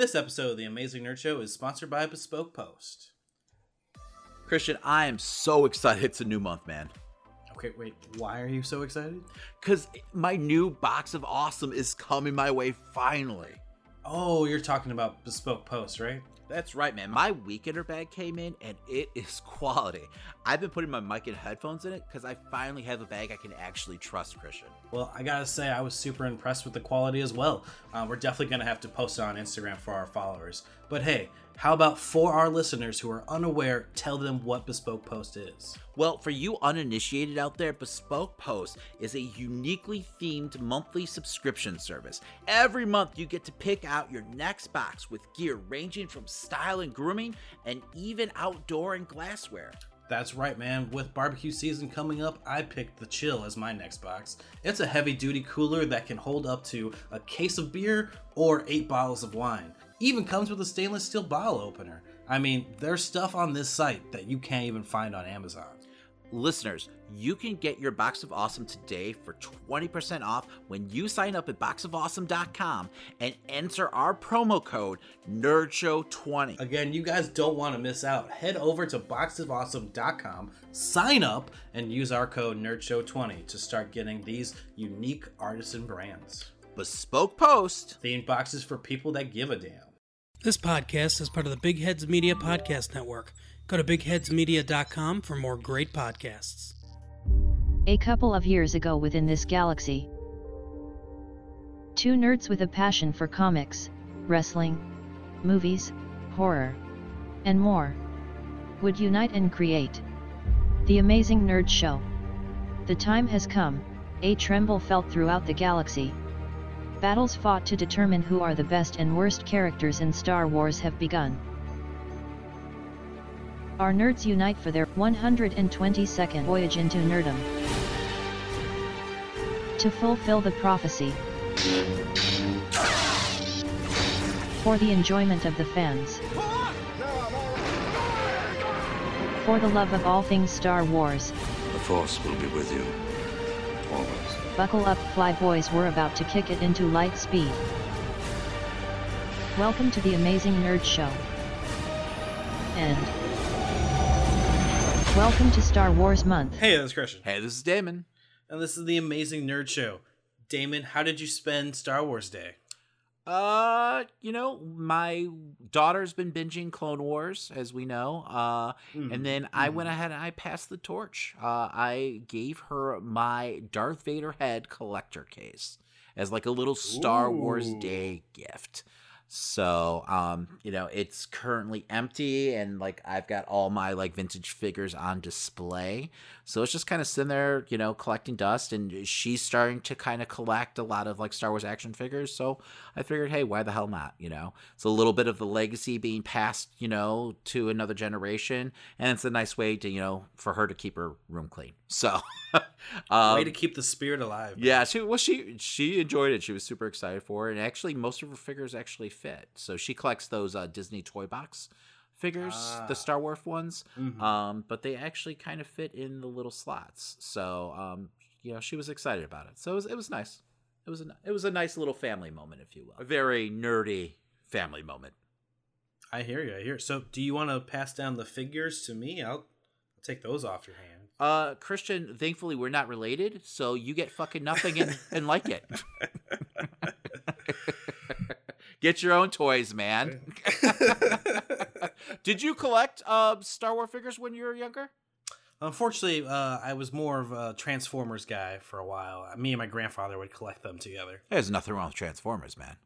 This episode of The Amazing Nerd Show is sponsored by Bespoke Post. Christian, I am so excited. It's a new month, man. Okay, wait, why are you so excited? Because my new box of awesome is coming my way finally. Oh, you're talking about Bespoke Post, right? That's right, man. My Weekender bag came in and it is quality. I've been putting my mic and headphones in it because I finally have a bag I can actually trust, Christian. Well, I gotta say, I was super impressed with the quality as well. Uh, we're definitely gonna have to post it on Instagram for our followers. But hey, how about for our listeners who are unaware, tell them what Bespoke Post is? Well, for you uninitiated out there, Bespoke Post is a uniquely themed monthly subscription service. Every month, you get to pick out your next box with gear ranging from style and grooming and even outdoor and glassware. That's right, man. With barbecue season coming up, I picked the Chill as my next box. It's a heavy duty cooler that can hold up to a case of beer or eight bottles of wine. Even comes with a stainless steel bottle opener. I mean, there's stuff on this site that you can't even find on Amazon. Listeners, you can get your Box of Awesome today for 20% off when you sign up at boxofawesome.com and enter our promo code NerdShow20. Again, you guys don't want to miss out. Head over to boxofawesome.com, sign up, and use our code NerdShow20 to start getting these unique artisan brands. Bespoke Post. Themed boxes for people that give a damn. This podcast is part of the Big Heads Media Podcast Network. Go to bigheadsmedia.com for more great podcasts. A couple of years ago within this galaxy, two nerds with a passion for comics, wrestling, movies, horror, and more would unite and create the Amazing Nerd Show. The time has come, a tremble felt throughout the galaxy. Battles fought to determine who are the best and worst characters in Star Wars have begun. Our nerds unite for their 122nd voyage into nerdom. To fulfill the prophecy. For the enjoyment of the fans. For the love of all things Star Wars. The Force will be with you. Always. Buckle up, fly boys, we're about to kick it into light speed. Welcome to the Amazing Nerd Show. And welcome to Star Wars Month. Hey, that's Christian. Hey, this is Damon. And this is the Amazing Nerd Show. Damon, how did you spend Star Wars Day? Uh, you know, my daughter's been binging Clone Wars, as we know. Uh, Mhm. and then I went ahead and I passed the torch. Uh, I gave her my Darth Vader head collector case as like a little Star Wars Day gift. So, um, you know, it's currently empty and like I've got all my like vintage figures on display. So it's just kind of sitting there, you know, collecting dust and she's starting to kind of collect a lot of like Star Wars action figures. So I figured, hey, why the hell not? You know, it's a little bit of the legacy being passed, you know, to another generation. And it's a nice way to, you know, for her to keep her room clean. So, um, Way to keep the spirit alive. yeah, she well she she enjoyed it. She was super excited for it, and actually most of her figures actually fit. So she collects those uh, Disney toy box figures, Ah. the Star Wars ones, Mhm. um, but they actually kind of fit in the little slots. So um, you know, she was excited about it. So it was it was nice. It was a it was a nice little family moment, if you will, a very nerdy family moment. I hear you. I hear. You. So, do you want to pass down the figures to me? I'll, I'll take those off your hand. Uh, Christian, thankfully we're not related, so you get fucking nothing and, and like it. Get your own toys, man. Did you collect uh, Star Wars figures when you were younger? Unfortunately, uh, I was more of a Transformers guy for a while. Me and my grandfather would collect them together. There's nothing wrong with Transformers, man.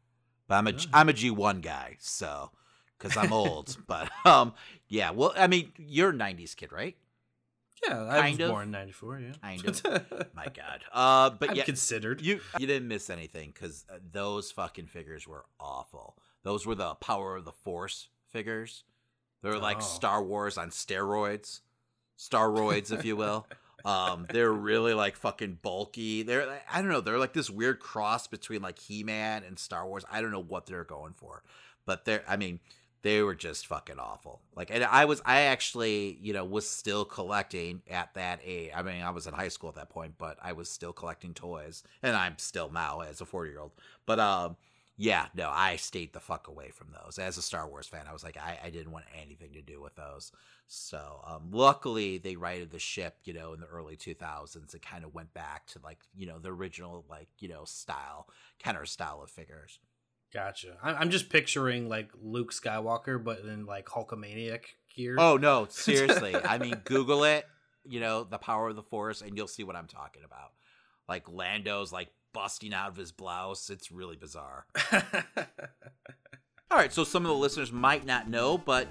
But I'm a am a G1 guy, so because I'm old. but um, yeah. Well, I mean, you're a '90s kid, right? Yeah, I Kind was of. born in '94. Yeah, Kind of. My God. Uh, but I'm yeah, considered. you you didn't miss anything because those fucking figures were awful. Those were the Power of the Force figures. They're like Oh. Star Wars on steroids, Staroids, if you will. Um, they're really like fucking bulky. They're I don't know. They're like this weird cross between like He Man and Star Wars. I don't know what they're going for, but they're. I mean, they were just fucking awful. Like, and I was, I actually, you know, was still collecting at that age. I mean, I was in high school at that point, but I was still collecting toys, and I'm still now as a 40 year old. But um, yeah, no, I stayed the fuck away from those. As a Star Wars fan, I was like, I, I didn't want anything to do with those. So, um, luckily, they righted the ship, you know, in the early 2000s. It kind of went back to like, you know, the original, like, you know, style, Kenner style of figures. Gotcha. I'm just picturing like Luke Skywalker, but in like Hulkamaniac gear. Oh, no, seriously. I mean, Google it, you know, the power of the Force, and you'll see what I'm talking about. Like, Lando's like busting out of his blouse. It's really bizarre. All right, so some of the listeners might not know, but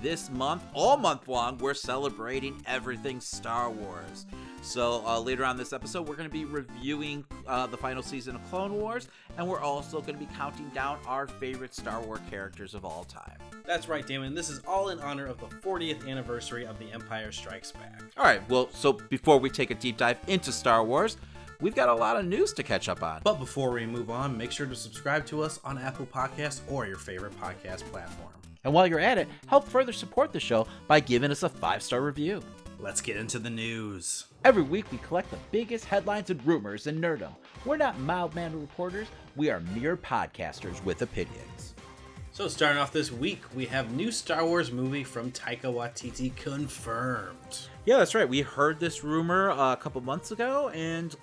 this month, all month long, we're celebrating everything Star Wars. So uh, later on this episode, we're going to be reviewing uh, the final season of Clone Wars, and we're also going to be counting down our favorite Star Wars characters of all time. That's right, Damon. This is all in honor of the 40th anniversary of The Empire Strikes Back. All right, well, so before we take a deep dive into Star Wars, we've got a lot of news to catch up on. But before we move on, make sure to subscribe to us on Apple Podcasts or your favorite podcast platform. And while you're at it, help further support the show by giving us a five star review. Let's get into the news. Every week, we collect the biggest headlines and rumors in nerdom. We're not mild mannered reporters, we are mere podcasters with opinions. So, starting off this week, we have new Star Wars movie from Taika Waititi confirmed. Yeah, that's right. We heard this rumor uh, a couple months ago, and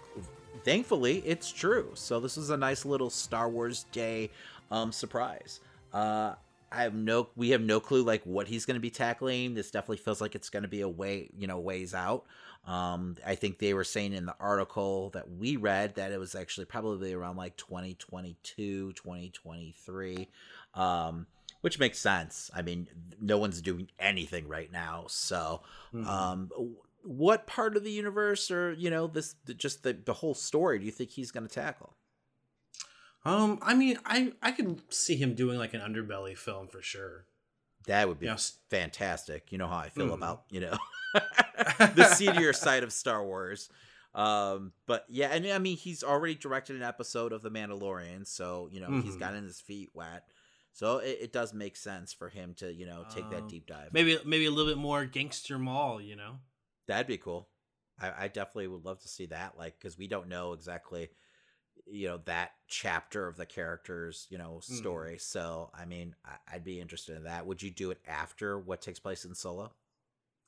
thankfully, it's true. So, this is a nice little Star Wars Day um, surprise. Uh, I have no, we have no clue like what he's going to be tackling. This definitely feels like it's going to be a way, you know, ways out. Um, I think they were saying in the article that we read that it was actually probably around like 2022, 2023, um, which makes sense. I mean, no one's doing anything right now. So, Mhm. um, what part of the universe or, you know, this, just the, the whole story do you think he's going to tackle? Um, I mean, I I could see him doing like an underbelly film for sure. That would be Yes. fantastic. You know how I feel Mhm. about, you know, the seedier side of Star Wars. Um, but yeah, and I mean, he's already directed an episode of The Mandalorian, so you know he's Mhm. gotten his feet wet. So it, it does make sense for him to, you know, take that Um, deep dive. Maybe maybe a little bit more gangster Maul, you know. That'd be cool. I, I definitely would love to see that, like, because we don't know exactly, you know, that chapter of the character's, you know, Mhm. story. So, I mean, I, I'd be interested in that. Would you do it after what takes place in Solo?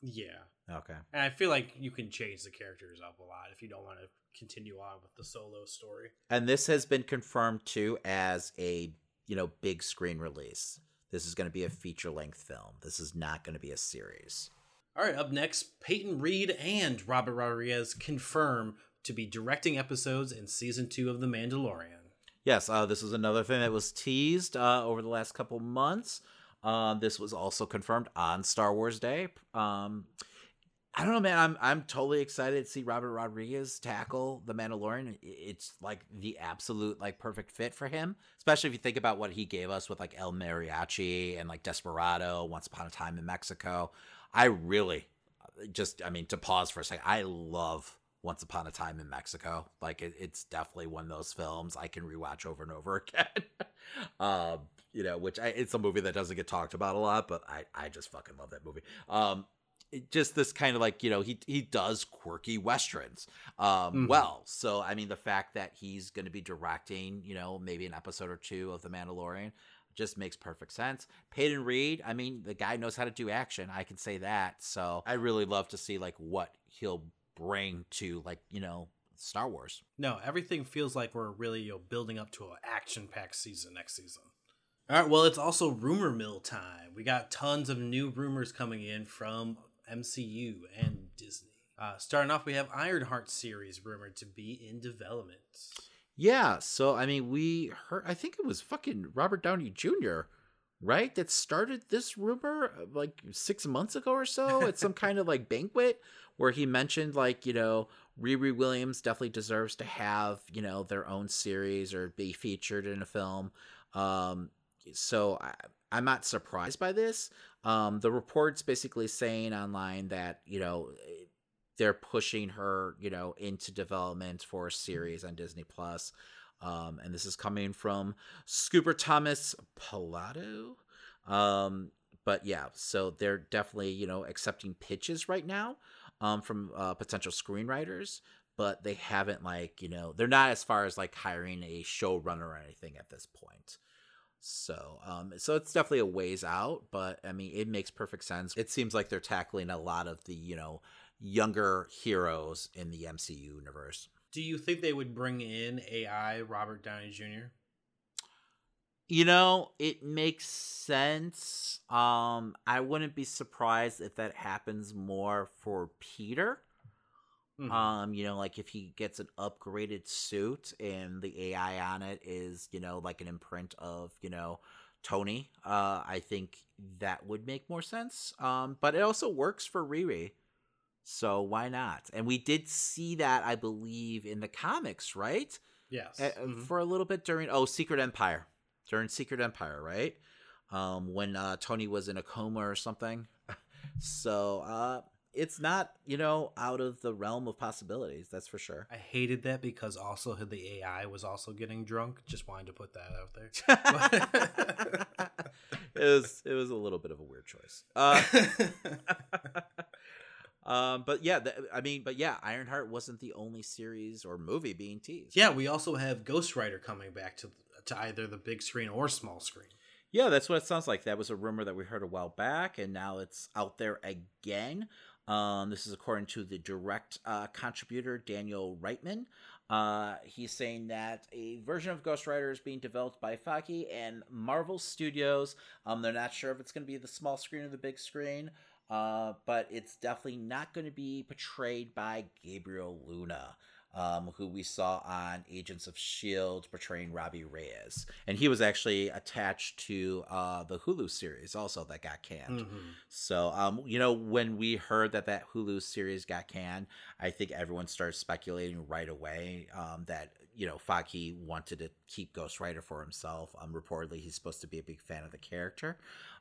Yeah. Okay. And I feel like you can change the characters up a lot if you don't want to continue on with the solo story. And this has been confirmed too as a, you know, big screen release. This is going to be a feature length film. This is not going to be a series. All right, up next, Peyton Reed and Robert Rodriguez confirm to be directing episodes in season two of The Mandalorian. Yes, uh, this is another thing that was teased uh, over the last couple months. Um, this was also confirmed on Star Wars Day. Um, I don't know, man. I'm I'm totally excited to see Robert Rodriguez tackle the Mandalorian. It's like the absolute like perfect fit for him, especially if you think about what he gave us with like El Mariachi and like Desperado, Once Upon a Time in Mexico. I really just, I mean, to pause for a second, I love Once Upon a Time in Mexico. Like it, it's definitely one of those films I can rewatch over and over again. um, you know, which I, it's a movie that doesn't get talked about a lot, but I, I just fucking love that movie. Um, just this kind of like you know he he does quirky westerns um Mhm. well so i mean the fact that he's going to be directing you know maybe an episode or two of the mandalorian just makes perfect sense peyton reed i mean the guy knows how to do action i can say that so i really love to see like what he'll bring to like you know star wars No, everything feels like we're really you know, building up to an action-packed season next season. All right, well, it's also rumor mill time. We got tons of new rumors coming in from MCU and Disney. Uh, starting off, we have Ironheart series rumored to be in development. Yeah, so I mean, we heard. I think it was fucking Robert Downey Jr. Right, that started this rumor uh, like six months ago or so at some kind of like banquet where he mentioned like you know Riri Williams definitely deserves to have you know their own series or be featured in a film. Um, so I, I'm not surprised by this. Um, the reports basically saying online that you know they're pushing her, you know, into development for a series on Disney Plus. Um, and this is coming from Scooper Thomas Pilato. Um, but yeah, so they're definitely, you know, accepting pitches right now um, from uh, potential screenwriters. but they haven't like you know they're not as far as like hiring a showrunner or anything at this point. So, um, so it's definitely a ways out, but I mean, it makes perfect sense. It seems like they're tackling a lot of the, you know, younger heroes in the MCU universe. Do you think they would bring in AI Robert Downey Jr.? You know, it makes sense. Um, I wouldn't be surprised if that happens more for Peter. Mhm. Um, you know, like if he gets an upgraded suit and the AI on it is, you know, like an imprint of, you know, Tony, uh, I think that would make more sense. Um, but it also works for Riri. So why not? And we did see that, I believe, in the comics, right? yes. Uh, Mhm. For a little bit during oh Secret Empire, during Secret Empire, right? Um, when uh, Tony was in a coma or something. so uh, it's not you know out of the realm of possibilities. That's for sure. I hated that because also the AI was also getting drunk. Just wanted to put that out there. it was it was a little bit of a weird choice. Uh, um, but yeah, th- I mean, but yeah, Ironheart wasn't the only series or movie being teased. yeah, we also have Ghost Rider coming back to to either the big screen or small screen. Yeah, that's what it sounds like. That was a rumor that we heard a while back, and now it's out there again. Um, this is according to the direct uh, contributor Daniel Richtman. Uh, he's saying that a version of Ghost Rider is being developed by Feige and Marvel Studios. Um, they're not sure if it's going to be the small screen or the big screen, uh, but it's definitely not going to be portrayed by Gabriel Luna um, who we saw on Agents of S.H.I.E.L.D. portraying Robbie Reyes. And he was actually attached to uh, the Hulu series also that got canned. Mhm. So, um, you know, when we heard that that Hulu series got canned, I think everyone started speculating right away um, that, you know, Feige wanted to keep Ghost Rider for himself. Um, reportedly, he's supposed to be a big fan of the character.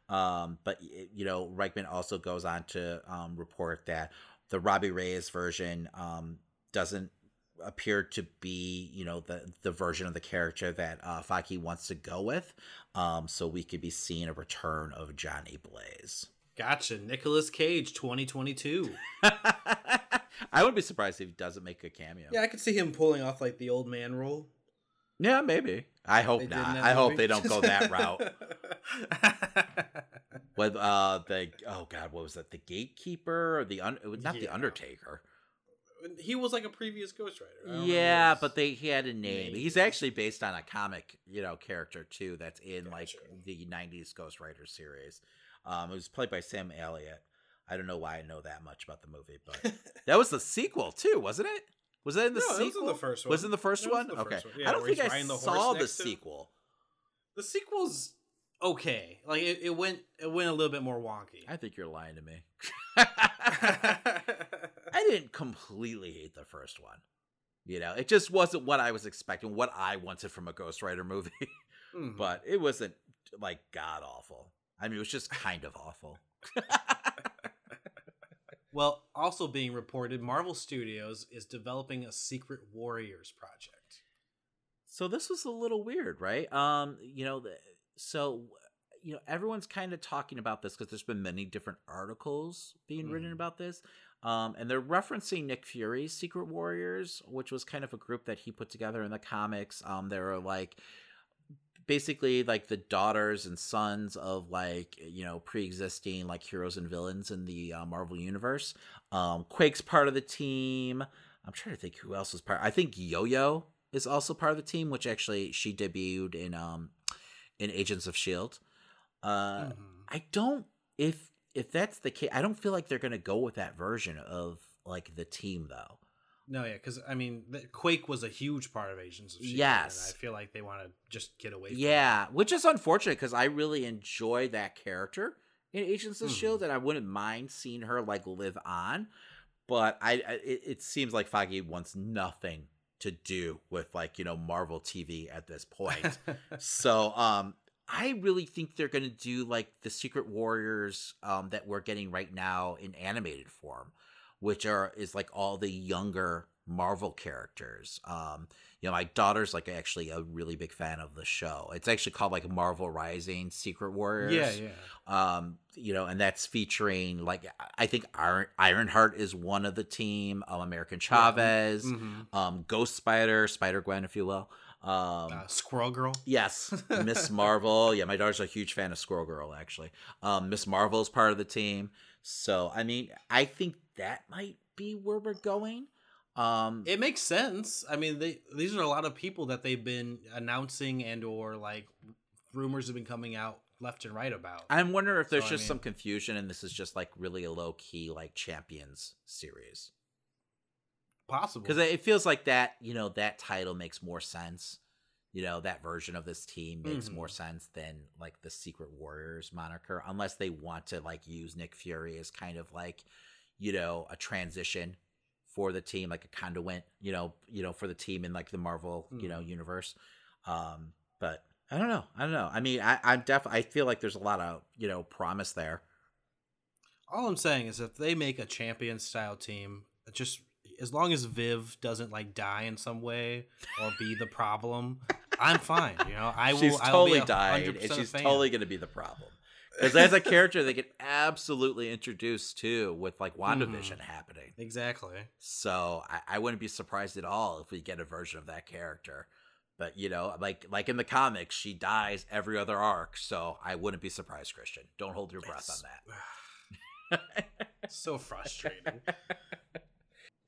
Um, but, you know, Richtman also goes on to um, report that the Robbie Reyes version um, doesn't appear to be, you know, the the version of the character that uh, Feige wants to go with. Um, so we could be seeing a return of Johnny Blaze. Gotcha. Nicolas Cage, 2022. I wouldn't be surprised if he doesn't make a cameo. Yeah, I could see him pulling off like the old man role. Yeah, maybe. I hope they not. that I hope they don't go that route. With uh the oh god, what was that? The gatekeeper or the un- it was not the Undertaker. He was like a previous Ghost Rider. I don't remember Yeah, his but they he had a name. name. He's actually based on a comic, you know, character too. That's in like the '90s Ghost Rider series. Um, it was played by Sam Elliott. I don't know why I know that much about the movie, but that was the sequel too, wasn't it? Was that in the No, sequel? was in the first Was one. it in the first one? the okay. first one. Yeah, I don't think I the saw the sequel. The sequel's okay. Like it, it went it went a little bit more wonky. I think you're lying to me. I didn't completely hate the first one. You know, it just wasn't what I was expecting, what I wanted from a Ghost Rider movie. Mhm. but it wasn't like god awful. I mean, it was just kind of awful. well, also being reported, Marvel Studios is developing a Secret Warriors project. So this was a little weird, right? Um, you know, so you know, everyone's kind of talking about this because there's been many different articles being written Mhm. about this. Um, and they're referencing Nick Fury's Secret Warriors, which was kind of a group that he put together in the comics. Um, there are like basically like the daughters and sons of like you know pre-existing like heroes and villains in the uh, Marvel universe. Um, Quake's part of the team. I'm trying to think who else was part. I think Yo-Yo is also part of the team, which actually she debuted in um in Agents of Shield. Uh, Mhm. I don't if if that's the case, I don't feel like they're gonna go with that version of like the team though. No, yeah, because I mean, the, Quake was a huge part of Agents of Shield. Yes. and I feel like they want to just get away. from Yeah, which is unfortunate because I really enjoy that character in Agents of Mhm. Shield, and I wouldn't mind seeing her like live on. But I, I it, it seems like Feige wants nothing to do with like you know Marvel TV at this point. so um I really think they're gonna do like the Secret Warriors um that we're getting right now in animated form, which are is like all the younger Marvel characters. Um, you know, my daughter's like actually a really big fan of the show. It's actually called like Marvel Rising Secret Warriors. Yeah, yeah. Um, you know, and that's featuring like I think Iron Ironheart is one of the team. Um, America Chavez, Mhm. um, Ghost Spider, Spider Gwen, if you will. Um, Uh, Squirrel Girl. Yes, Miss Marvel. Yeah, my daughter's a huge fan of Squirrel Girl. Actually, um, Miss Marvel is part of the team. So, I mean, I think that might be where we're going. Um, It makes sense. I mean, they these are a lot of people that they've been announcing and or like rumors have been coming out left and right about. I'm wondering if there's So, I just mean- some confusion, and this is just like really a low key like Champions series Possible. because it feels like that. You know, that title makes more sense. You know, that version of this team makes Mhm. more sense than like the Secret Warriors moniker, unless they want to like use Nick Fury as kind of like, you know, a transition for the team, like a conduit, you know, you know, for the team in like the Marvel, you know, universe. Um, but I don't know. I don't know. I mean, I, I'm definitely. I feel like there's a lot of you know promise there. All I'm saying is if they make a champion style team, just as long as Viv doesn't like die in some way or be the problem, I'm fine. You know, I will. she's I will be totally a died, 100% and she's totally going to be the problem. Because as a character, they get absolutely introduced to with like WandaVision mm-hmm. happening. exactly. So I, I wouldn't be surprised at all if we get a version of that character. But you know, like like in the comics, she dies every other arc, so I wouldn't be surprised, Christian. Don't hold your breath on that. so frustrating.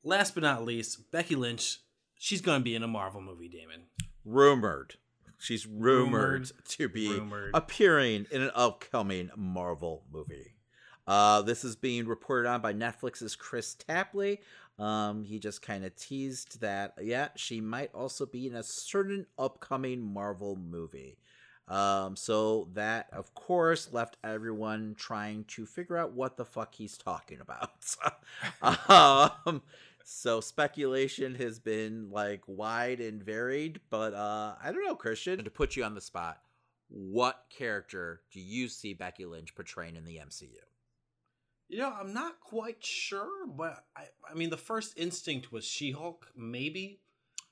Last but not least, Becky Lynch. She's gonna be in a Marvel movie, Damon. rumored. She's rumored, Rumored. to be Rumored. appearing in an upcoming Marvel movie. Uh, this is being reported on by Netflix's Chris Tapley. Um, he just kind of teased that, yeah, she might also be in a certain upcoming Marvel movie. Um, so that, of course, left everyone trying to figure out what the fuck he's talking about. um, so speculation has been like wide and varied, but uh, I don't know, Christian. And To put you on the spot, what character do you see Becky Lynch portraying in the MCU? You know, I'm not quite sure, but I, I mean, the first instinct was She-Hulk, maybe.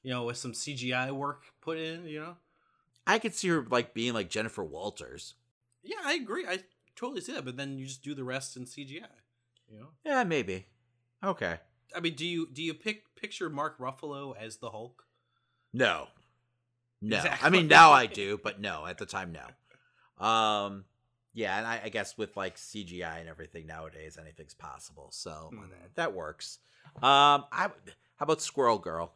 You know, with some CGI work put in. You know. I could see her like being like Jennifer Walters. Yeah, I agree. I totally see that. But then you just do the rest in CGI. You know. Yeah, maybe. Okay. I mean, do you do you pick picture Mark Ruffalo as the Hulk? No. No. I mean now I do, but no, at the time no. Um yeah, and I, I guess with like CGI and everything nowadays, anything's possible. So Hmm. that, that works. Um I how about Squirrel Girl?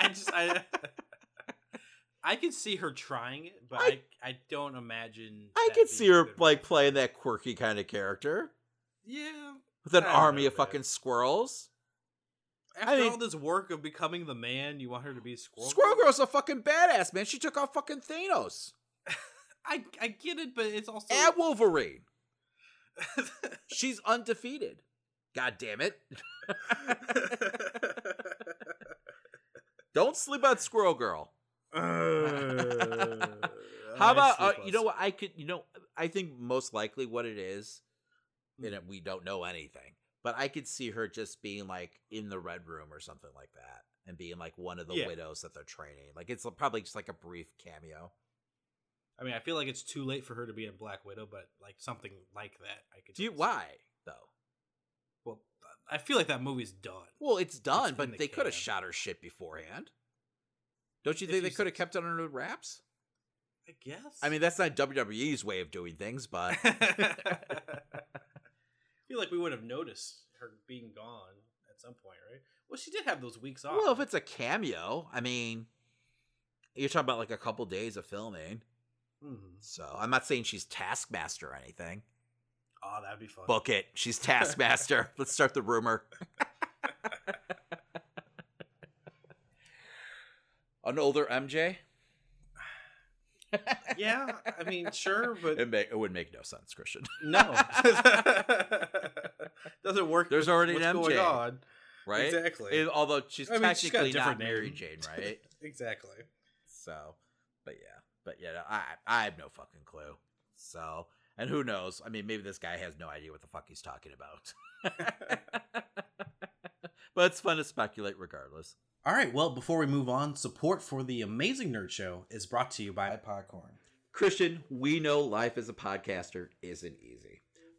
I just I I could see her trying it, but I I- I, don't imagine. I could see her like playing that quirky kind of character Yeah. With an army know, of fucking squirrels. After mean- all this work of becoming the man, you want her to be Squirrel. Squirrel Girl? Girl's a fucking badass, man. She took out fucking Thanos I I get it, but it's also and Wolverine. She's undefeated. God damn it. Don't sleep on Squirrel Girl. How about uh, you know what I could you know I think most likely what it is, and mm-hmm. we don't know anything, but I could see her just being like in the red room or something like that, and being like one of the Yeah. widows that they're training. Like it's uh, probably just like a brief cameo. I mean, I feel like it's too late for her to be a Black Widow, but like something like that, I could. Do you why though? Well, I feel like that movie's done. Well, it's done, in but the they could have shot her shit beforehand. Don't you If think they could have kept it under wraps? I guess. I mean, that's not WWE's way of doing things, but feel like we would have noticed her being gone at some point, right? Well, she did have those weeks off. well, if it's a cameo, I mean, you're talking about like a couple days of filming. Mhm. So I'm not saying she's Taskmaster or anything. oh, that'd be fun. Book it. She's Taskmaster. Let's start the rumor. An older MJ? yeah, I mean, sure, but It, make, it would make no sense, Christian. no, work. There's with already what's an going MJ. on. Right? Exactly. And although she's I mean, she's got a technically not different Mary name. Jane, right? Exactly. So, but yeah, but yeah, I I have no fucking clue. So, and who knows? I mean, maybe this guy has no idea what the fuck he's talking about. but it's fun to speculate regardless. All right, well, before we move on, support for the Amazing Nerd Show is brought to you by Podcorn. Christian, we know life as a podcaster isn't easy.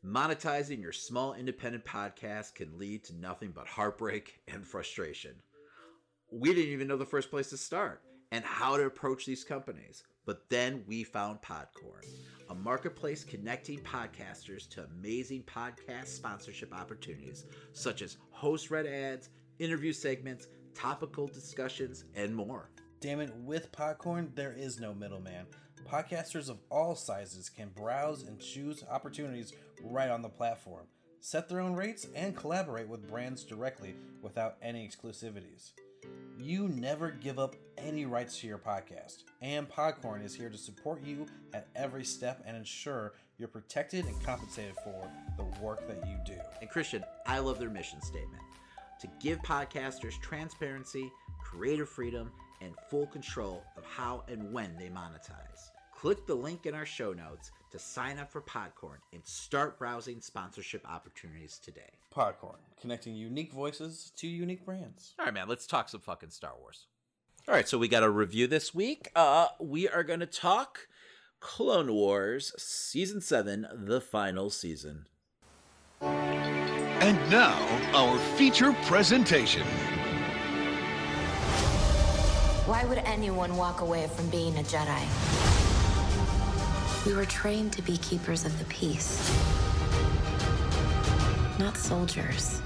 Monetizing your small independent podcast can lead to nothing but heartbreak and frustration. We didn't even know the first place to start and how to approach these companies. But then we found Podcorn, a marketplace connecting podcasters to amazing podcast sponsorship opportunities such as host read ads, interview segments, topical discussions, and more. Damn it, with Podcorn, there is no middleman. Podcasters of all sizes can browse and choose opportunities right on the platform, set their own rates, and collaborate with brands directly without any exclusivities. You never give up any rights to your podcast, and Podcorn is here to support you at every step and ensure you're protected and compensated for the work that you do. And Christian, I love their mission statement to give podcasters transparency, creative freedom, and full control of how and when they monetize. Click the link in our show notes to sign up for Podcorn and start browsing sponsorship opportunities today. Podcorn, connecting unique voices to unique brands. All right, man, let's talk some fucking Star Wars. All right, so we got a review this week. Uh, we are going to talk Clone Wars Season 7, the final season. And now, our feature presentation. Why would anyone walk away from being a Jedi? We were trained to be keepers of the peace, not soldiers.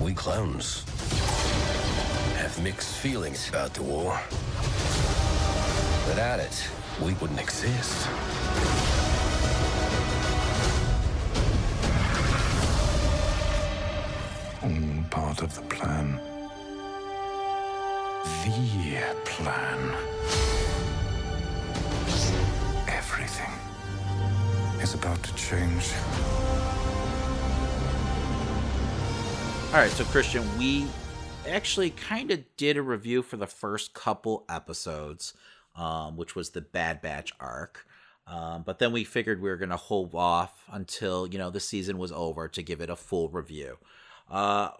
We clones have mixed feelings about the war. Without it, we wouldn't exist. All part of the plan. The plan. Everything is about to change. All right, so Christian, we actually kind of did a review for the first couple episodes, um, which was the Bad Batch arc. Um, but then we figured we were going to hold off until you know the season was over to give it a full review. Uh,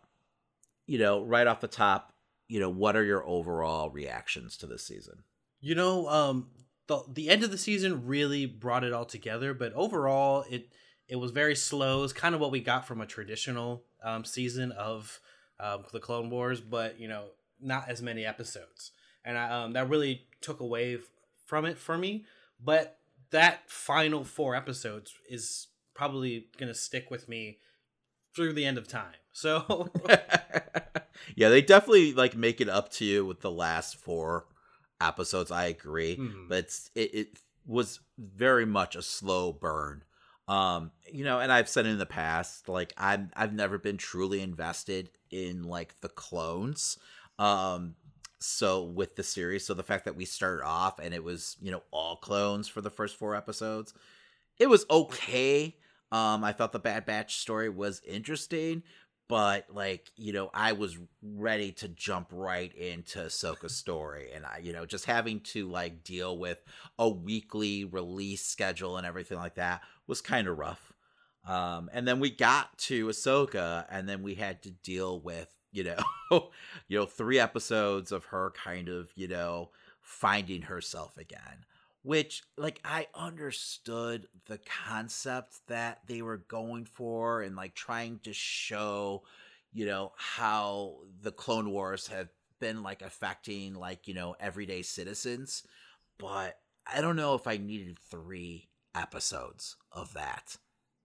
you know, right off the top, you know, what are your overall reactions to this season? You know, um, the the end of the season really brought it all together, but overall, it it was very slow. It's kind of what we got from a traditional um, season of um, the Clone Wars, but you know, not as many episodes, and I, um, that really took away f- from it for me. But that final four episodes is probably gonna stick with me through the end of time. So yeah, they definitely like make it up to you with the last four episodes. I agree, Mhm. but it's, it it was very much a slow burn. Um, you know, and I've said in the past, like I'm I've never been truly invested in like the clones. Um, so with the series, so the fact that we started off and it was you know all clones for the first four episodes, it was okay. Um, I thought the Bad Batch story was interesting, but like you know, I was ready to jump right into Ahsoka's story, and I, you know, just having to like deal with a weekly release schedule and everything like that was kind of rough. Um, and then we got to Ahsoka, and then we had to deal with you know, you know, three episodes of her kind of you know finding herself again which like I understood the concept that they were going for and like trying to show, you know, how the Clone Wars have been like affecting like, you know, everyday citizens, but I don't know if I needed 3 episodes of that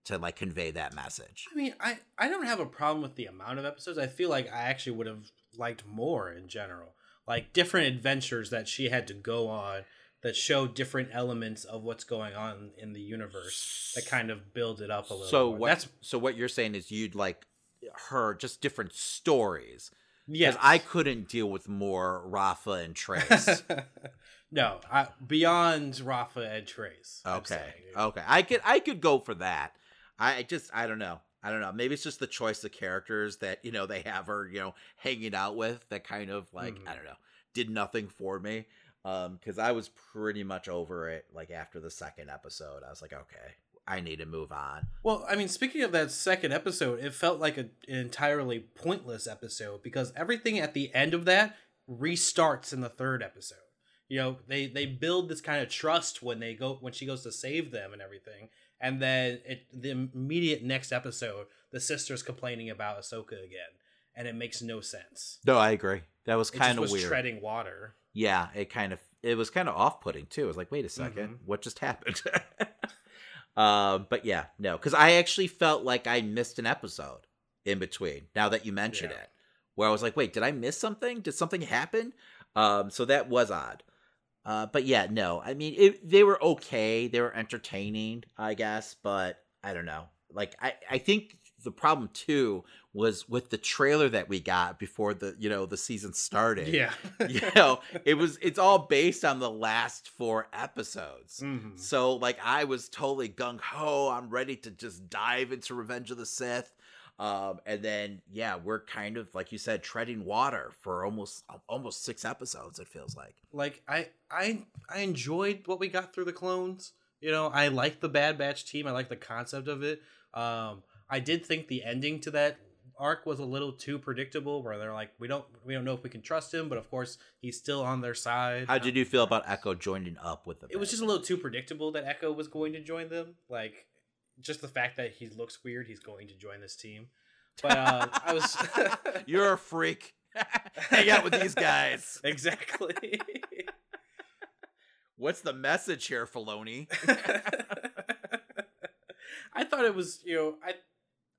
to like convey that message. I mean, I I don't have a problem with the amount of episodes. I feel like I actually would have liked more in general, like different adventures that she had to go on that show different elements of what's going on in the universe that kind of build it up a little. So more. what That's so what you're saying is you'd like her just different stories. yes. I couldn't deal with more Rafa and Trace. no, I, beyond Rafa and Trace. Okay. Okay. I could I could go for that. I just I don't know. I don't know. Maybe it's just the choice of characters that, you know, they have her, you know, hanging out with that kind of like, Mhm. I don't know, did nothing for me. Um, because I was pretty much over it like after the second episode. I was like, okay, I need to move on. Well, I mean, speaking of that second episode, it felt like a, an entirely pointless episode because everything at the end of that restarts in the third episode. You know, they they build this kind of trust when they go when she goes to save them and everything, and then it the immediate next episode, the sister's complaining about Ahsoka again, and it makes no sense. No, I agree. That was kind of weird. treading water. Yeah, it kind of it was kind of off putting too. I was like, wait a 2nd Mhm. what just happened? um, but yeah, no, because I actually felt like I missed an episode in between. Now that you mention Yeah. it, where I was like, wait, did I miss something? Did something happen? Um, so that was odd. Uh, but yeah, no, I mean, it, they were okay. They were entertaining, I guess, but I don't know. Like, I, I think the problem too was with the trailer that we got before the, you know, the season started Yeah. you know it was it's all based on the last four episodes Mhm. so like i was totally gung-ho i'm ready to just dive into revenge of the sith um and then yeah we're kind of like you said treading water for almost almost six episodes it feels like like I I I enjoyed what we got through the clones. You know, I like the Bad Batch team. I like the concept of it. Um, I did think the ending to that arc was a little too predictable, where they're like, we don't we don't know if we can trust him, but of course he's still on their side. how did you feel about echo joining up with them? It was just a little too predictable that Echo was going to join them. Like, just the fact that he looks weird, he's going to join this team. But uh, I was you're a freak hang out with these guys exactly. what's the message here Filoni? I thought it was, you know, I,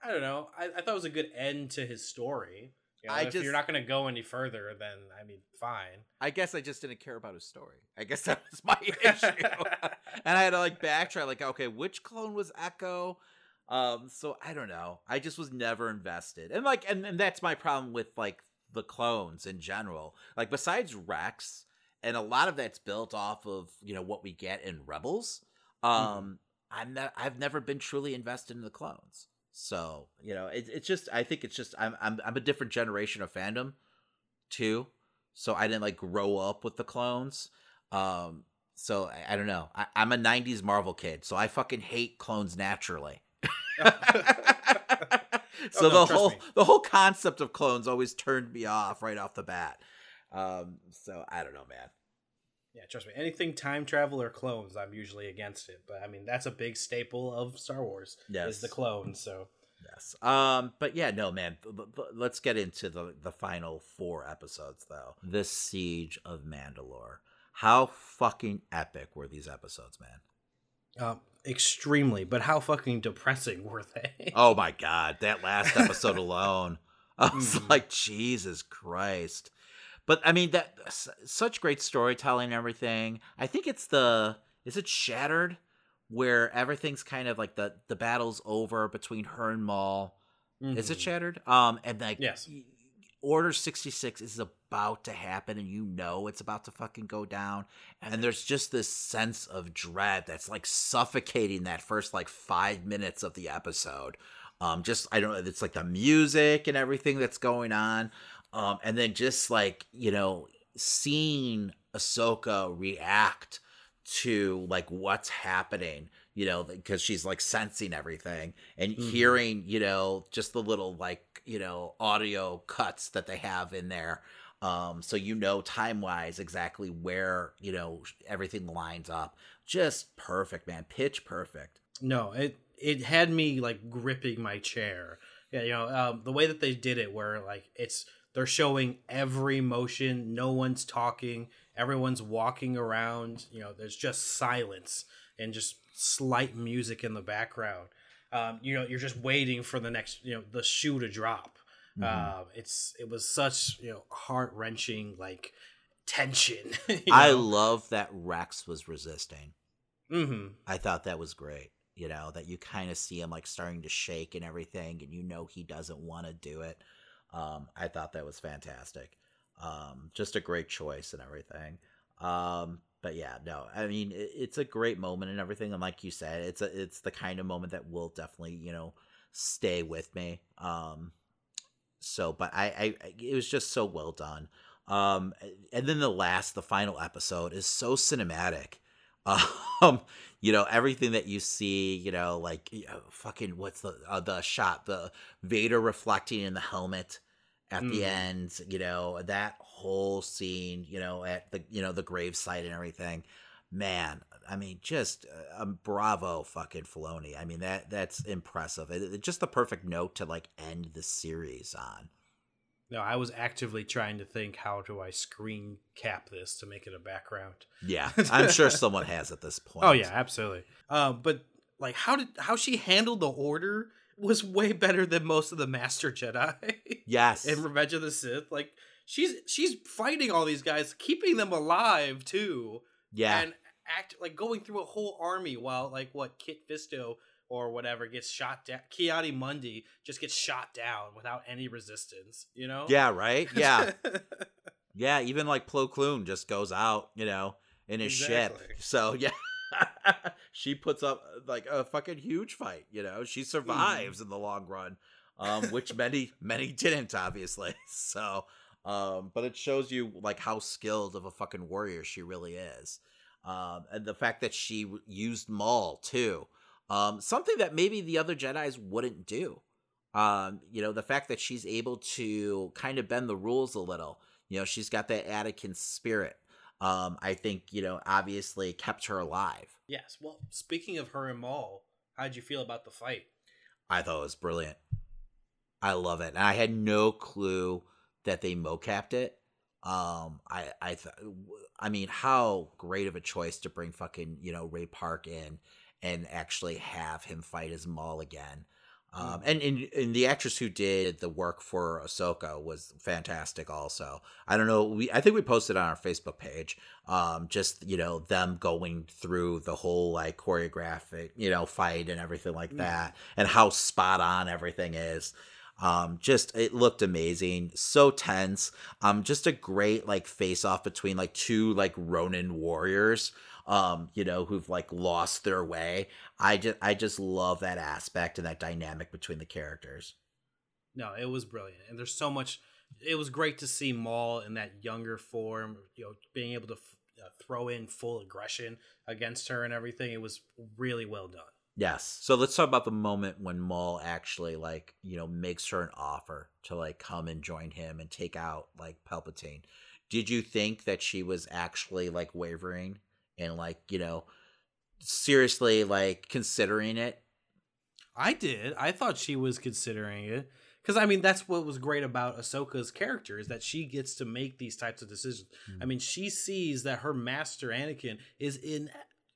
I don't know. I, I thought it was a good end to his story. You know, I if just- you're not going to go any further, then I mean, fine. I guess I just didn't care about his story. I guess that was my issue. and I had to like backtrack, like, okay, which clone was Echo? Um, so I don't know. I just was never invested. And like and, and that's my problem with like the clones in general. Like besides Rex, and a lot of that's built off of, you know, what we get in Rebels. Um, I'm not I've never been truly invested in the clones. So, you know, it, it's just I think it's just I'm I'm I'm a different generation of fandom too so I didn't like grow up with the clones. Um, so I, I don't know. I, I'm a '90s Marvel kid, so I fucking hate clones naturally. so Oh, no, the whole me. the whole concept of clones always turned me off right off the bat. Um, so I don't know, man. Yeah, trust me. Anything time travel or clones, I'm usually against it. But I mean, that's a big staple of Star Wars. Yes. is the clones. So Yes. Um, but yeah, no, man. Let's get into the the final four episodes, though. The Siege of Mandalore. How fucking epic were these episodes, man? um, extremely. But how fucking depressing were they? Oh my god, that last episode alone. I was Mhm. like, Jesus Christ. But I mean that s- such great storytelling and everything. I think it's the is it Shattered where everything's kind of like the the battle's over between her and Maul. Is it Mhm. Shattered? Um and like Yes. Order 66 is about to happen and you know it's about to fucking go down and there's just this sense of dread that's like suffocating that first like 5 minutes of the episode. Um just I don't know it's like the music and everything that's going on um and then just like, you know, seeing Ahsoka react to like what's happening you know because she's like sensing everything and Mhm. hearing you know just the little like you know audio cuts that they have in there um so you know time wise exactly where you know everything lines up just perfect man pitch perfect No, it it had me like gripping my chair. Yeah, you know, um, the way that they did it, where like it's they're showing every motion, no one's talking, everyone's walking around. You know, there's just silence and just slight music in the background. Um, you know, you're just waiting for the next, you know, the shoe to drop. Mhm. Um, it's it was such you know heart wrenching like tension. i love that rex was resisting hmm I thought that was great. You know, that you kind of see him like starting to shake and everything, and you know he doesn't want to do it. Um, I thought that was fantastic. Um, just a great choice and everything. Um, but yeah, no, I mean it, it's a great moment and everything. And like you said, it's a it's the kind of moment that will definitely you know stay with me. Um, so, but I, I it was just so well done. Um, and then the last, the final episode is so cinematic Um, you know everything that you see, you know, like you know, fucking what's the uh, the shot, the Vader reflecting in the helmet at the Mm. end, you know, that whole scene, you know, at the you know the gravesite and everything. Man, I mean, just uh, um, bravo, fucking Filoni. I mean that that's impressive. It, it- just the perfect note to like end the series on. No, I was actively trying to think how do I screen cap this to make it a background. Yeah, I'm sure someone has at this point. Oh yeah, absolutely. Um, but like, how did how she handled the Order was way better than most of the Master Jedi Yes. in Revenge of the Sith. Like, she's she's fighting all these guys, keeping them alive too, yeah. and act like going through a whole army while like what Kit Fisto or whatever gets shot down. Ki-Adi-Mundi just gets shot down without any resistance. You know? yeah, right? Yeah. yeah, even like Plo Koon just goes out, you know, in his Exactly. ship. So, yeah. she puts up like a fucking huge fight, you know. She survives in the long run. Um which many many didn't obviously. So, um but it shows you like how skilled of a fucking warrior she really is. Um and the fact that she used Maul too. Um something that maybe the other Jedi's wouldn't do. Um, you know, the fact that she's able to kind of bend the rules a little. You know, she's got that Anakin spirit. Um, I think, you know, obviously kept her alive. yes. Well, speaking of her and Maul, how'd you feel about the fight? I thought it was brilliant. I love it. And I had no clue that they mocapped it. Um, I, I, th- I mean, how great of a choice to bring fucking, you know, Ray Park in and actually have him fight as Maul again. Um, and, and and the actress who did the work for Ahsoka was fantastic. Also, I don't know. We I think we posted on our Facebook page. Um, just you know them going through the whole like choreographic you know fight and everything like that, and how spot on everything is. Um, just it looked amazing, so tense. Um, just a great like face off between like two like Ronin warriors. Um, you know, who've like lost their way. I just I just love that aspect and that dynamic between the characters. No, it was brilliant, and there's so much. It was great to see Maul in that younger form, you know, being able to f- uh, throw in full aggression against her and everything. It was really well done. Yes. So let's talk about the moment when Maul actually like, you know, makes her an offer to like come and join him and take out like Palpatine. Did you think that she was actually like wavering and like, you know, seriously like considering it? I did. I thought she was considering it because I mean that's what was great about Ahsoka's character is that she gets to make these types of decisions. I hmm. mean, she sees that her master Anakin is in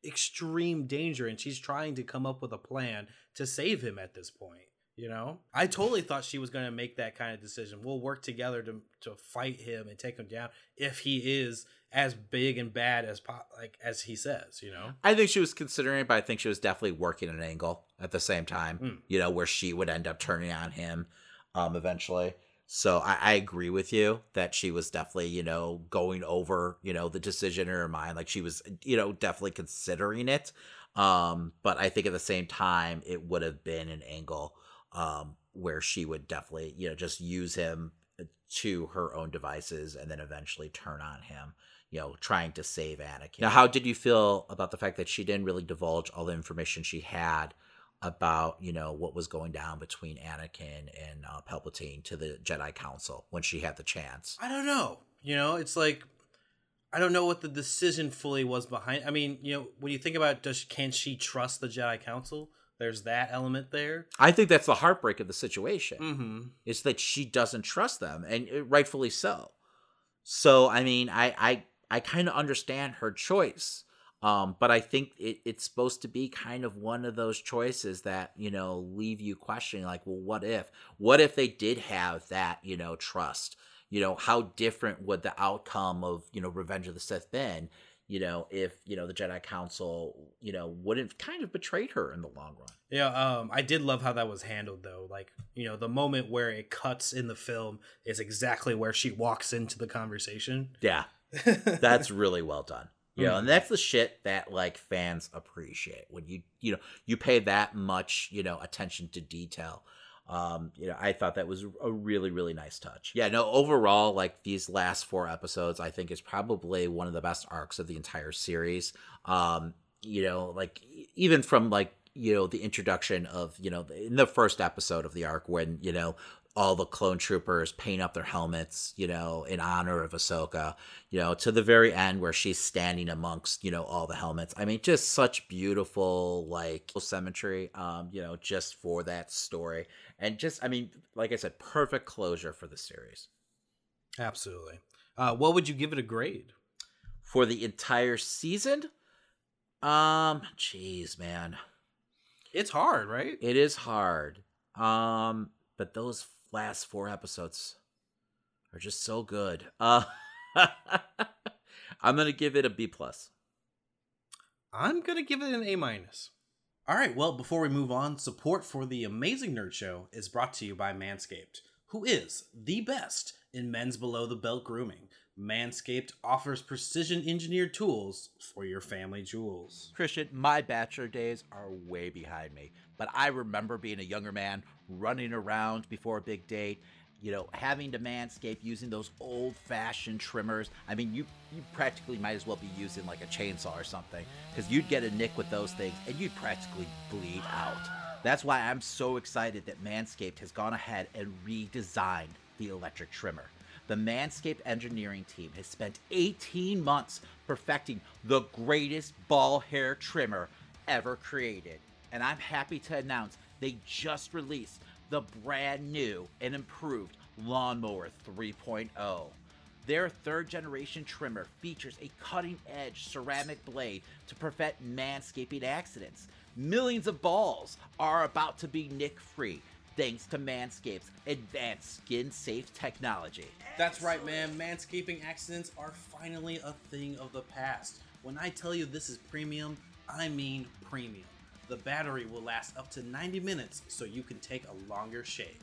extreme danger, and she's trying to come up with a plan to save him at this point. You know, I totally thought she was going to make that kind of decision. We'll work together to to fight him and take him down if he is as big and bad as po- like as he says. You know, I think she was considering it, but I think she was definitely working an angle at the same time, Mm. you know, where she would end up turning on him um eventually. So I, I agree with you that she was definitely, you know, going over, you know, the decision in her mind. Like she was, you know, definitely considering it. Um, but I think at the same time it would have been an angle um where she would definitely, you know, just use him to her own devices and then eventually turn on him you know, trying to save Anakin. Now, how did you feel about the fact that she didn't really divulge all the information she had about, you know, what was going down between Anakin and uh, Palpatine to the Jedi Council when she had the chance? I don't know. You know, it's like I don't know what the decision fully was behind. I mean, you know, when you think about does can she trust the Jedi Council? There's that element there. I think that's the heartbreak of the situation. Mm-hmm. Is that she doesn't trust them, and uh, rightfully so. So, I mean, I I I kind of understand her choice. Um, but I think it, it's supposed to be kind of one of those choices that, you know, leave you questioning, like, well, what if? What if they did have that, you know, trust? You know, how different would the outcome of, you know, Revenge of the Sith been, you know, if, you know, the Jedi Council, you know, wouldn't kind of betrayed her in the long run? Yeah, um, I did love how that was handled though. Like, you know, the moment where it cuts in the film is exactly where she walks into the conversation. Yeah. That's really well done. You know, and that's the shit that like fans appreciate when you you know you pay that much you know attention to detail. Um, you know, I thought that was a really really nice touch. Yeah, no, overall, like these last four episodes, I think is probably one of the best arcs of the entire series. Um, you know, like even from like you know the introduction of you know in the first episode of the arc when you know all the clone troopers paint up their helmets, you know, in honor of Ahsoka, you know, to the very end where she's standing amongst, you know, all the helmets. I mean, just such beautiful, like, symmetry, um, you know, just for that story. And just, I mean, like I said, perfect closure for the series. Absolutely. Uh, what would you give it a grade? For the entire season? Um, jeez, man. It's hard, right? It is hard. Um, but those last four episodes are just so good. Uh I'm gonna give it a B plus. I'm gonna give it an A minus. All right. Well, before we move on, support for the Amazing Nerd Show is brought to you by Manscaped, who is the best in men's below the belt grooming. Manscaped offers precision engineered tools for your family jewels. Christian, my bachelor days are way behind me, but I remember being a younger man running around before a big date, you know, having to manscape using those old fashioned trimmers. I mean, you you practically might as well be using like a chainsaw or something because you'd get a nick with those things and you'd practically bleed out. That's why I'm so excited that Manscaped has gone ahead and redesigned the electric trimmer. The Manscaped engineering team has spent 18 months perfecting the greatest ball hair trimmer ever created. And I'm happy to announce they just released the brand new and improved Lawnmower 3.0. Their third generation trimmer features a cutting edge ceramic blade to prevent manscaping accidents. Millions of balls are about to be nick free thanks to Manscaped's advanced skin safe technology. That's right, man. Manscaping accidents are finally a thing of the past. When I tell you this is premium, I mean premium. The battery will last up to 90 minutes so you can take a longer shave.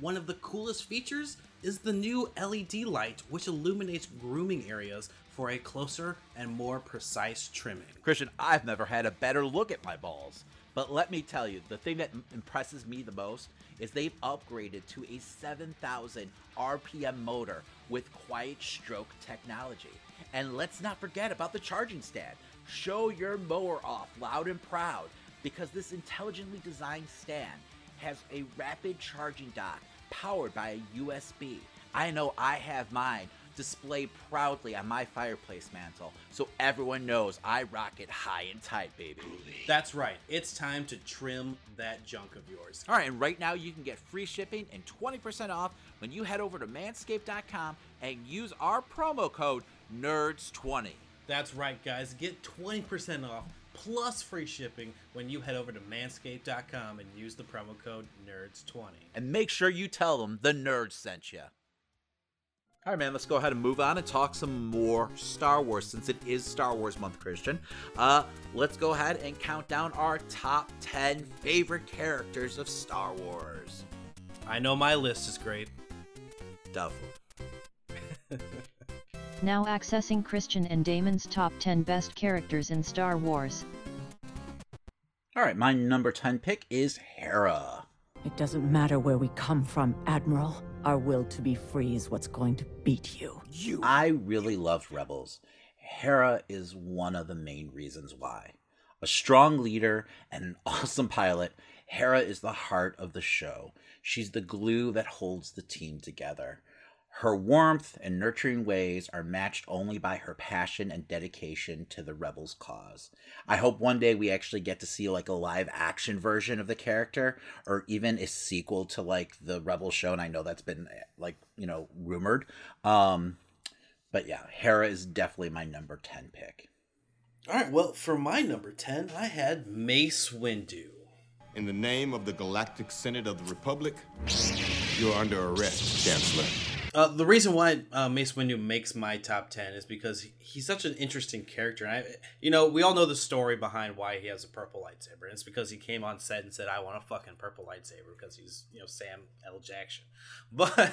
One of the coolest features is the new LED light, which illuminates grooming areas for a closer and more precise trimming. Christian, I've never had a better look at my balls. But let me tell you, the thing that impresses me the most is they've upgraded to a 7,000 RPM motor with quiet stroke technology. And let's not forget about the charging stand. Show your mower off loud and proud because this intelligently designed stand has a rapid charging dock powered by a USB. I know I have mine displayed proudly on my fireplace mantle so everyone knows I rock it high and tight, baby. That's right, it's time to trim that junk of yours. All right, and right now you can get free shipping and 20% off when you head over to manscaped.com and use our promo code NERDS20. That's right, guys. Get 20% off plus free shipping when you head over to manscaped.com and use the promo code NERDS20. And make sure you tell them the nerds sent you. All right, man, let's go ahead and move on and talk some more Star Wars since it is Star Wars month, Christian. Uh, let's go ahead and count down our top 10 favorite characters of Star Wars. I know my list is great. Duffel. Now accessing Christian and Damon's top 10 best characters in Star Wars. All right, my number 10 pick is Hera. It doesn't matter where we come from, Admiral. Our will to be free is what's going to beat you. You. I really loved Rebels. Hera is one of the main reasons why. A strong leader and an awesome pilot, Hera is the heart of the show. She's the glue that holds the team together. Her warmth and nurturing ways are matched only by her passion and dedication to the Rebels' cause. I hope one day we actually get to see like a live action version of the character or even a sequel to like the Rebels show and I know that's been like, you know, rumored. Um but yeah, Hera is definitely my number 10 pick. All right, well, for my number 10, I had Mace Windu. In the name of the Galactic Senate of the Republic, you're under arrest, Chancellor. Uh, the reason why uh, Mace Windu makes my top ten is because he's such an interesting character. And I, you know, we all know the story behind why he has a purple lightsaber, and it's because he came on set and said, "I want a fucking purple lightsaber," because he's you know Sam L. Jackson. But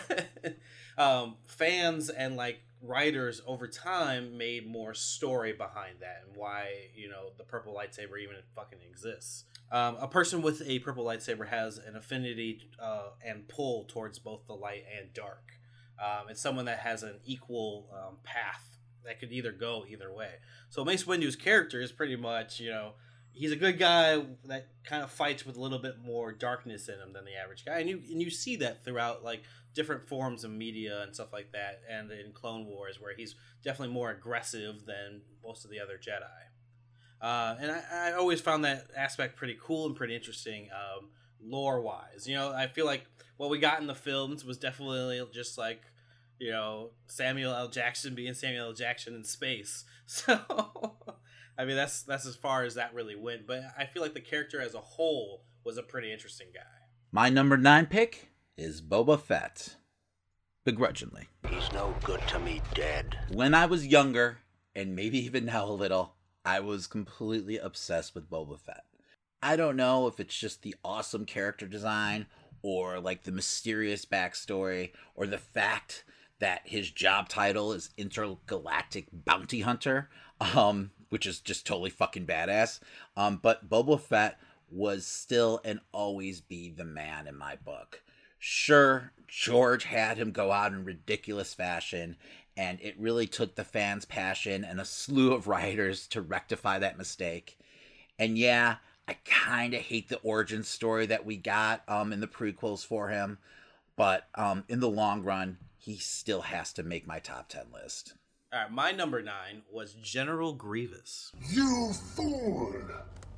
um, fans and like writers over time made more story behind that and why you know the purple lightsaber even fucking exists. Um, a person with a purple lightsaber has an affinity uh, and pull towards both the light and dark. Um, it's someone that has an equal um, path that could either go either way. So Mace Windu's character is pretty much, you know, he's a good guy that kind of fights with a little bit more darkness in him than the average guy, and you and you see that throughout like different forms of media and stuff like that, and in Clone Wars where he's definitely more aggressive than most of the other Jedi. Uh, and I, I, always found that aspect pretty cool and pretty interesting, um, lore wise. You know, I feel like what we got in the films was definitely just like, you know, Samuel L. Jackson being Samuel L. Jackson in space. So, I mean, that's that's as far as that really went. But I feel like the character as a whole was a pretty interesting guy. My number nine pick is Boba Fett. Begrudgingly. He's no good to me dead. When I was younger, and maybe even now a little, I was completely obsessed with Boba Fett. I don't know if it's just the awesome character design or like the mysterious backstory or the fact that his job title is intergalactic bounty hunter um which is just totally fucking badass. Um but Boba Fett was still and always be the man in my book. Sure George had him go out in ridiculous fashion and it really took the fans passion and a slew of writers to rectify that mistake. And yeah I kind of hate the origin story that we got um in the prequels for him, but um in the long run, he still has to make my top 10 list. All right, my number 9 was General Grievous. You fool!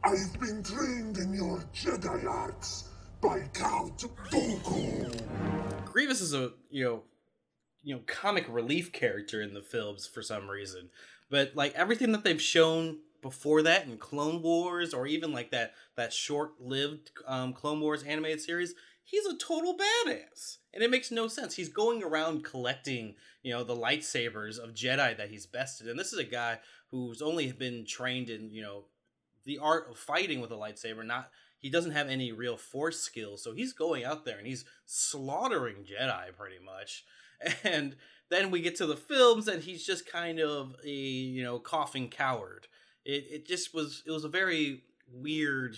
I've been trained in your Jedi arts by Count Dooku. Grievous is a, you know, you know, comic relief character in the films for some reason. But like everything that they've shown before that in Clone Wars or even like that that short-lived um, Clone Wars animated series, he's a total badass. And it makes no sense. He's going around collecting, you know, the lightsabers of Jedi that he's bested. And this is a guy who's only been trained in, you know, the art of fighting with a lightsaber, not he doesn't have any real force skills. So he's going out there and he's slaughtering Jedi pretty much. And then we get to the films and he's just kind of a, you know, coughing coward it, it just was it was a very weird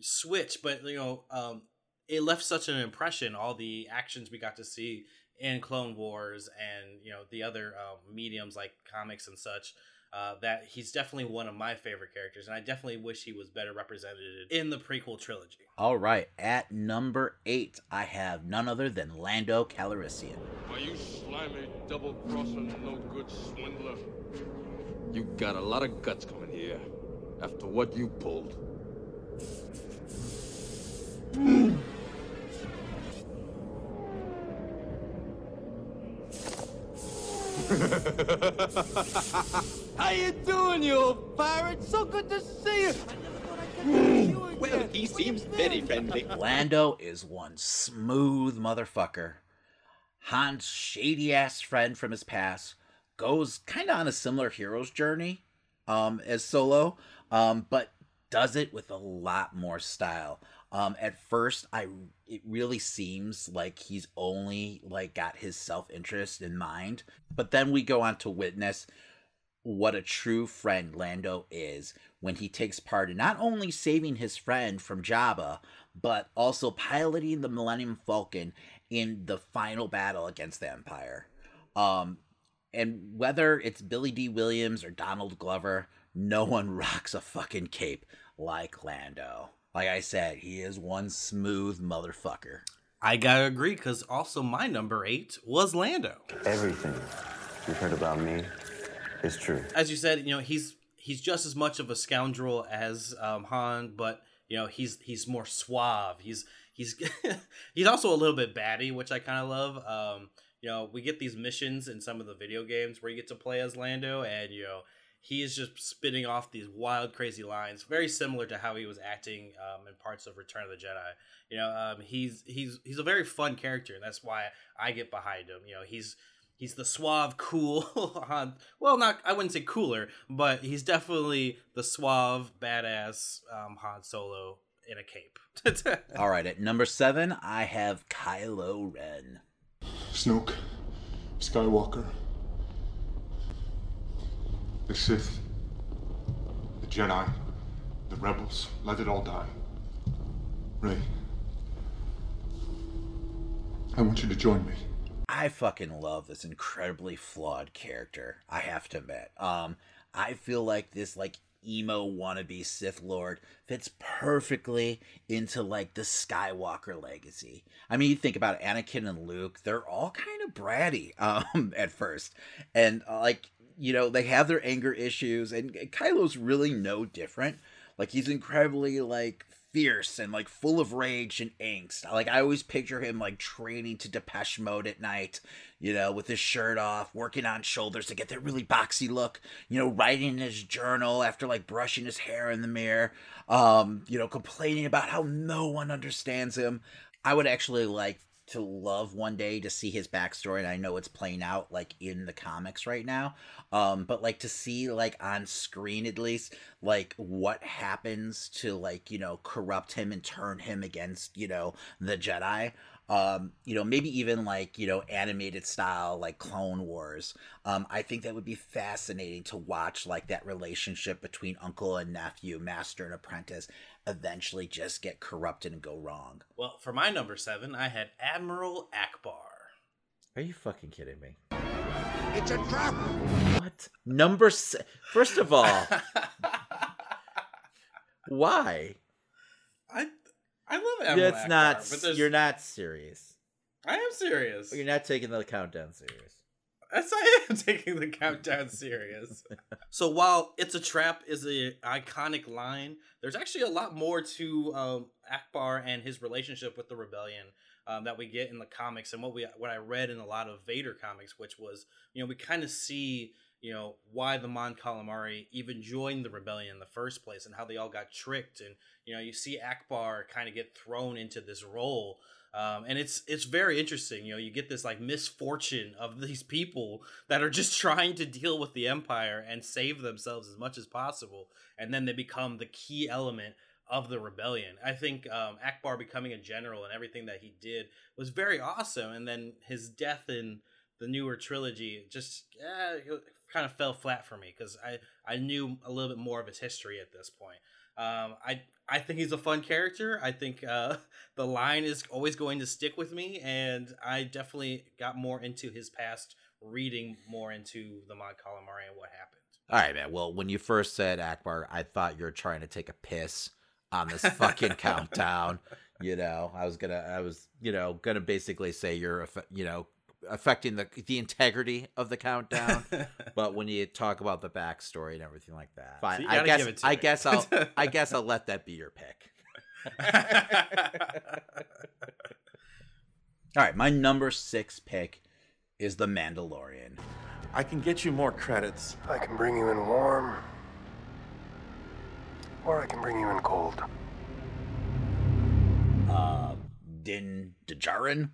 switch but you know um it left such an impression all the actions we got to see in clone wars and you know the other uh, mediums like comics and such uh, that he's definitely one of my favorite characters and i definitely wish he was better represented in the prequel trilogy. All right at number eight i have none other than lando calrissian. Are you slimy double-crossing no good swindler you got a lot of guts coming here after what you pulled. How you doing, you old pirate? So good to see you. well, he seems very friendly. Lando is one smooth motherfucker. Han's shady ass friend from his past goes kind of on a similar hero's journey um, as Solo, um, but does it with a lot more style. Um, at first, I it really seems like he's only like got his self interest in mind, but then we go on to witness what a true friend Lando is when he takes part in not only saving his friend from Jabba, but also piloting the Millennium Falcon in the final battle against the Empire. Um, and whether it's Billy Dee Williams or Donald Glover, no one rocks a fucking cape like Lando. Like I said, he is one smooth motherfucker. I gotta agree, because also my number eight was Lando. Everything you've heard about me is true. As you said, you know he's he's just as much of a scoundrel as um, Han, but you know he's he's more suave. He's he's he's also a little bit batty, which I kind of love. Um, you know, we get these missions in some of the video games where you get to play as Lando, and you know, he is just spitting off these wild, crazy lines, very similar to how he was acting um, in parts of Return of the Jedi. You know, um, he's he's he's a very fun character, and that's why I get behind him. You know, he's he's the suave, cool. Well, not I wouldn't say cooler, but he's definitely the suave, badass um, Han Solo in a cape. All right, at number seven, I have Kylo Ren. Snoke, Skywalker, the Sith, the Jedi, the Rebels, let it all die. Rey, I want you to join me. I fucking love this incredibly flawed character. I have to admit. Um, I feel like this like emo wannabe Sith Lord fits perfectly into like the Skywalker legacy. I mean, you think about Anakin and Luke; they're all kind of bratty um, at first, and uh, like you know they have their anger issues, and Kylo's really no different. Like he's incredibly like fierce and like full of rage and angst. Like I always picture him like training to Depeche Mode at night, you know, with his shirt off, working on shoulders to get that really boxy look, you know, writing in his journal after like brushing his hair in the mirror, um, you know, complaining about how no one understands him. I would actually like to love one day to see his backstory and i know it's playing out like in the comics right now um but like to see like on screen at least like what happens to like you know corrupt him and turn him against you know the jedi um you know maybe even like you know animated style like clone wars um i think that would be fascinating to watch like that relationship between uncle and nephew master and apprentice eventually just get corrupted and go wrong Well, for my number seven, I had Admiral Ackbar. are you fucking kidding me It's a trap! what number se- first of all why I I love Admiral That's Ackbar, not. but there's, You're not serious. I am serious. You're not taking the countdown serious. Yes, I am taking the countdown serious. so while "It's a Trap" is a iconic line, there's actually a lot more to um, Ackbar and his relationship with the rebellion um, that we get in the comics, and what we what I read in a lot of Vader comics, which was you know we kind of see you know why the Mon Calamari even joined the rebellion in the first place, and how they all got tricked, and you know you see Ackbar kind of get thrown into this role um, and it's it's very interesting. You know, you get this like misfortune of these people that are just trying to deal with the empire and save themselves as much as possible, and then they become the key element of the rebellion. I think um, Ackbar becoming a general and everything that he did was very awesome, and then his death in the newer trilogy just eh, kind of fell flat for me because I I knew a little bit more of his history at this point. Um, I I think he's a fun character. I think uh, the line is always going to stick with me, and I definitely got more into his past, reading more into the Mon Calamari and what happened. All right, man. Well, when you first said Ackbar, I thought you were trying to take a piss on this fucking countdown. You know, I was gonna, I was, you know, gonna basically say you're, a, you know, affecting the the integrity of the countdown. but when you talk about the backstory and everything like that, fine. So I guess give it to I me. guess I'll I guess I'll let that be your pick. All right, my number six pick is the Mandalorian. I can get you more credits. I can bring you in warm, or I can bring you in cold. Uh, Din Djarin.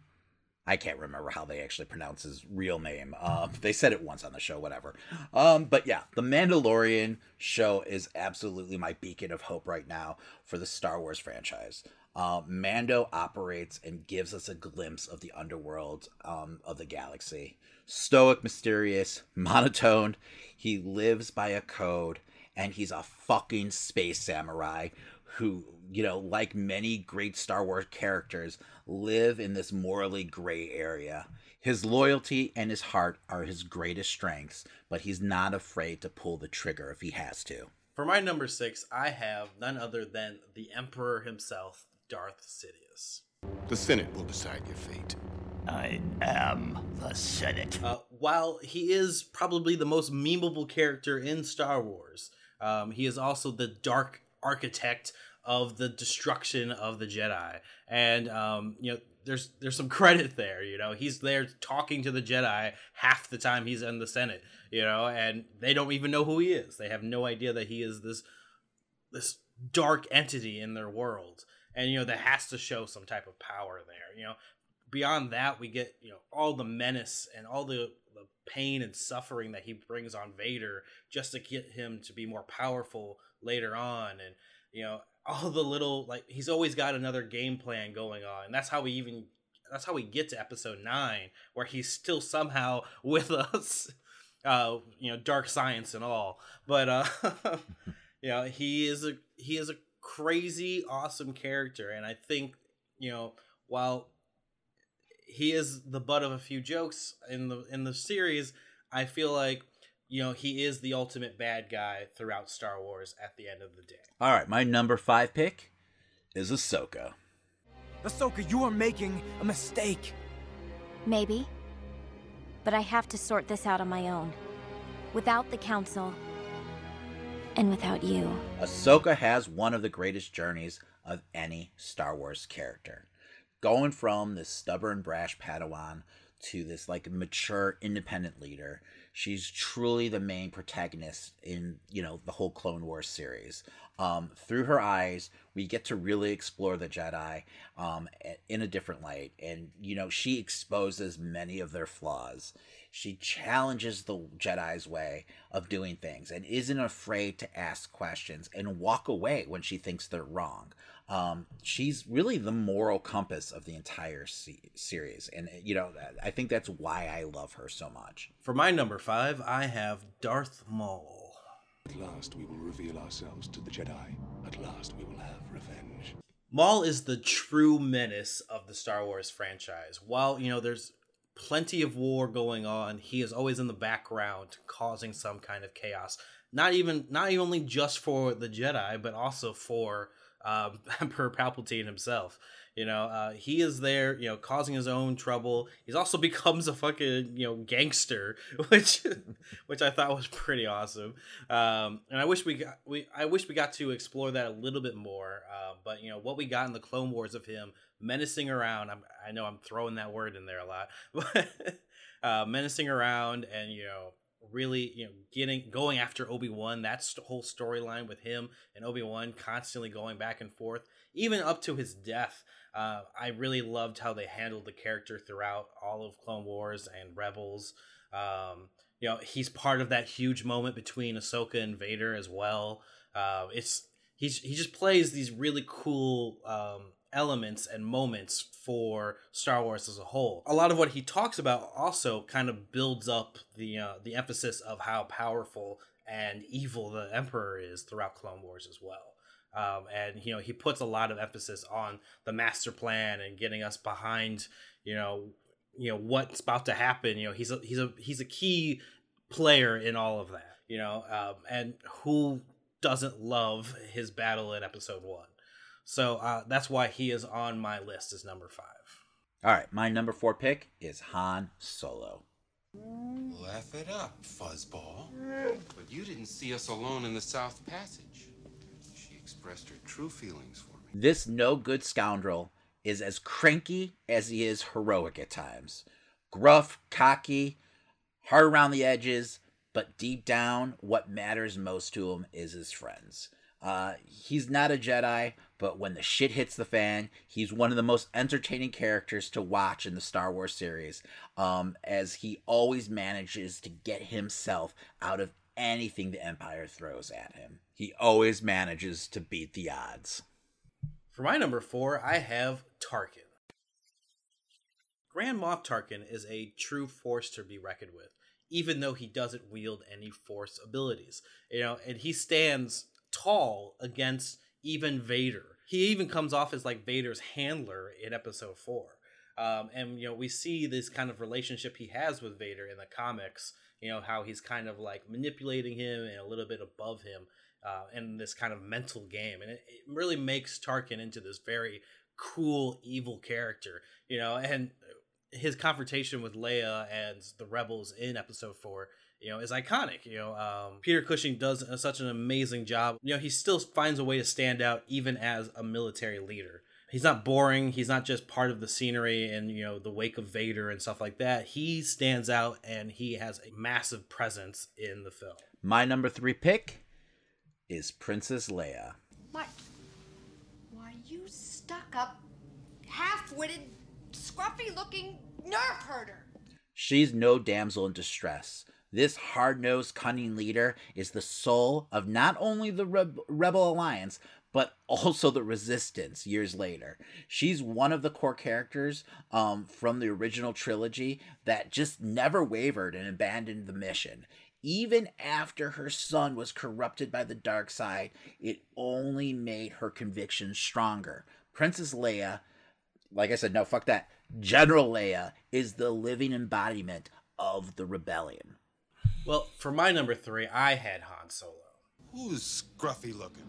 I can't remember how they actually pronounce his real name. Um, they said it once on the show, whatever. Um, but yeah, the Mandalorian show is absolutely my beacon of hope right now for the Star Wars franchise. Uh, Mando operates and gives us a glimpse of the underworld um, of the galaxy. Stoic, mysterious, monotone. He lives by a code, and he's a fucking space samurai who, you know, like many great Star Wars characters, live in this morally gray area. His loyalty and his heart are his greatest strengths, but he's not afraid to pull the trigger if he has to. For my number six, I have none other than the Emperor himself, Darth Sidious. The Senate will decide your fate. I am the Senate. Uh, while he is probably the most memeable character in Star Wars, um, he is also the dark architect of the destruction of the Jedi. And um, you know, there's there's some credit there. You know, he's there talking to the Jedi half the time he's in the Senate. You know, and they don't even know who he is. They have no idea that he is this this dark entity in their world. And you know, that has to show some type of power there. You know, beyond that, we get you know all the menace and all the the pain and suffering that he brings on Vader just to get him to be more powerful later on, and you know all the little like he's always got another game plan going on. And that's how we even that's how we get to episode nine, where he's still somehow with us. Uh, you know, dark science and all, but uh, you know, he is a he is a crazy awesome character, and I think you know while he is the butt of a few jokes in the in the series. I feel like you know he is the ultimate bad guy throughout Star Wars. At the end of the day, All right, my number five pick is Ahsoka. Ahsoka, you are making a mistake. Maybe. But I have to sort this out on my own. Without the Council. And without you. Ahsoka has one of the greatest journeys of any Star Wars character. Going from this stubborn, brash Padawan to this like mature, independent leader. She's truly the main protagonist in, you know, the whole Clone Wars series. Um, through her eyes, we get to really explore the Jedi um, in a different light. And, you know, she exposes many of their flaws. She challenges the Jedi's way of doing things and isn't afraid to ask questions and walk away when she thinks they're wrong. Um, she's really the moral compass of the entire se- series. And, you know, I think that's why I love her so much. For my number five, I have Darth Maul. At last we will reveal ourselves to the Jedi. At last we will have revenge. Maul is the true menace of the Star Wars franchise. While, you know, there's plenty of war going on, he is always in the background causing some kind of chaos. Not even not only just for the Jedi, but also for um, Emperor Palpatine himself. You know, uh, he is there, you know, causing his own trouble. He's also becomes a fucking, you know, gangster, which, which I thought was pretty awesome. Um, and I wish we got, we, I wish we got to explore that a little bit more. Uh, but you know, what we got in the Clone Wars of him menacing around. I'm, I know I'm throwing that word in there a lot, but uh, menacing around and you know, really you know getting going after obi-wan that whole storyline with him and obi-wan constantly going back and forth even up to his death. Uh, i really loved how they handled the character throughout all of clone wars and rebels. Um, you know he's part of that huge moment between ahsoka and vader as well. Uh, it's he's he just plays these really cool um, elements and moments for Star Wars as a whole. A lot of what he talks about also kind of builds up the uh, the emphasis of how powerful and evil the Emperor is throughout Clone Wars as well. Um, and you know he puts a lot of emphasis on the master plan and getting us behind you know you know what's about to happen. You know he's a he's a he's a key player in all of that. You know, um, and who doesn't love his battle in Episode One? So uh, that's why he is on my list as number five. All right, my number four pick is Han Solo. Laugh it up, fuzzball. But you didn't see us alone in the South Passage. She expressed her true feelings for me. This no good scoundrel is as cranky as he is heroic at times. Gruff, cocky, hard around the edges, but deep down, what matters most to him is his friends. Uh, he's not a Jedi, but when the shit hits the fan, he's one of the most entertaining characters to watch in the Star Wars series, um, as he always manages to get himself out of anything the Empire throws at him. He always manages to beat the odds. For my number four, I have Tarkin. Grand Moff Tarkin is a true force to be reckoned with, even though he doesn't wield any force abilities. You know, and he stands tall against even Vader. He even comes off as like Vader's handler in episode four. Um, and you know, we see this kind of relationship he has with Vader in the comics, you know, how he's kind of like manipulating him and a little bit above him uh, in this kind of mental game. And it, it really makes Tarkin into this very cool, evil character, you know, and his confrontation with Leia and the rebels in episode four you know, is iconic. You know, um, Peter Cushing does such an amazing job. You know, he still finds a way to stand out even as a military leader. He's not boring. He's not just part of the scenery and you know the wake of Vader and stuff like that. He stands out and he has a massive presence in the film. My number three pick is Princess Leia. What? Why you stuck up, half-witted, scruffy-looking nerf herder? She's no damsel in distress. This hard nosed, cunning leader is the soul of not only the Rebel Alliance, but also the Resistance years later. She's one of the core characters um, from the original trilogy that just never wavered and abandoned the mission. Even after her son was corrupted by the dark side, it only made her convictions stronger. Princess Leia, like I said, no, fuck that General Leia is the living embodiment of the rebellion. Well, for my number three, I had Han Solo. Who's scruffy looking?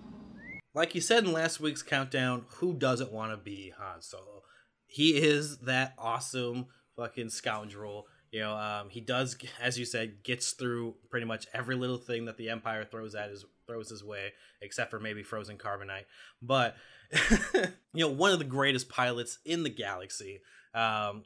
Like you said in last week's countdown, who doesn't want to be Han Solo? He is that awesome fucking scoundrel. You know, um, he does, as you said, gets through pretty much every little thing that the Empire throws at his throws his way, except for maybe frozen carbonite. But you know, one of the greatest pilots in the galaxy. Um,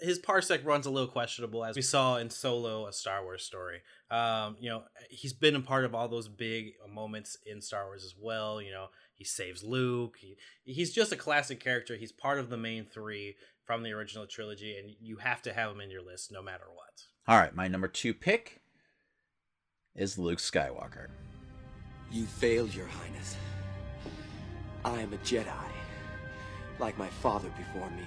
his parsec runs a little questionable, as we saw in Solo, a Star Wars story. Um, you know, he's been a part of all those big moments in Star Wars as well. You know, he saves Luke. He, he's just a classic character. He's part of the main three from the original trilogy, and you have to have him in your list no matter what. All right, my number two pick is Luke Skywalker. You failed, Your Highness. I am a Jedi, like my father before me.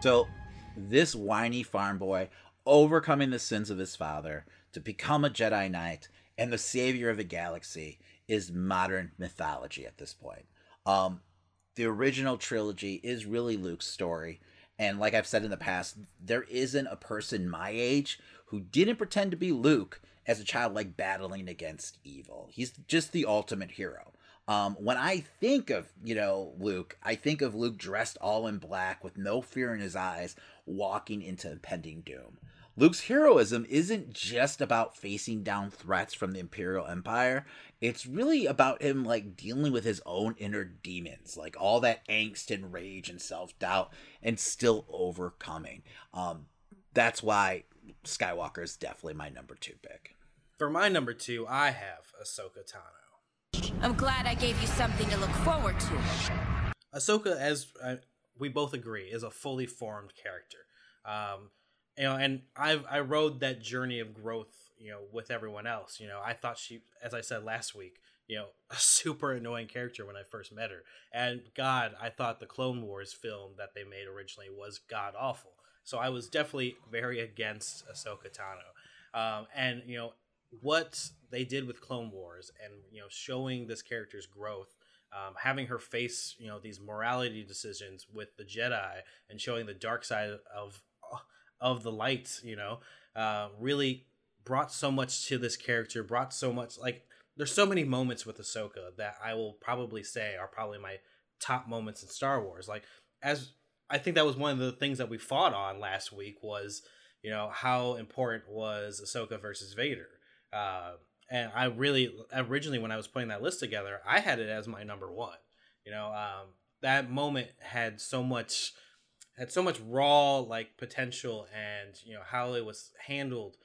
So, this whiny farm boy overcoming the sins of his father to become a Jedi Knight and the savior of the galaxy is modern mythology at this point. Um, the original trilogy is really Luke's story. And like I've said in the past, there isn't a person my age who didn't pretend to be Luke as a child, like battling against evil. He's just the ultimate hero. Um, when I think of, you know, Luke, I think of Luke dressed all in black with no fear in his eyes, walking into impending doom. Luke's heroism isn't just about facing down threats from the Imperial Empire. It's really about him like dealing with his own inner demons, like all that angst and rage and self-doubt and still overcoming. Um that's why Skywalker is definitely my number 2 pick. For my number 2, I have Ahsoka Tano. I'm glad I gave you something to look forward to. Ahsoka, as uh, we both agree, is a fully formed character. Um, you know, and I've I rode that journey of growth, you know, with everyone else. You know, I thought she, as I said last week, you know, a super annoying character when I first met her. And God, I thought the Clone Wars film that they made originally was god awful. So I was definitely very against Ahsoka Tano. Um, and you know what they did with Clone Wars, and you know, showing this character's growth. Um, having her face, you know, these morality decisions with the Jedi and showing the dark side of of the light, you know, uh, really brought so much to this character, brought so much like there's so many moments with Ahsoka that I will probably say are probably my top moments in Star Wars. Like as I think that was one of the things that we fought on last week was, you know, how important was Ahsoka versus Vader. Uh, and I really originally when I was putting that list together, I had it as my number one. You know, um, that moment had so much had so much raw like potential and you know how it was handled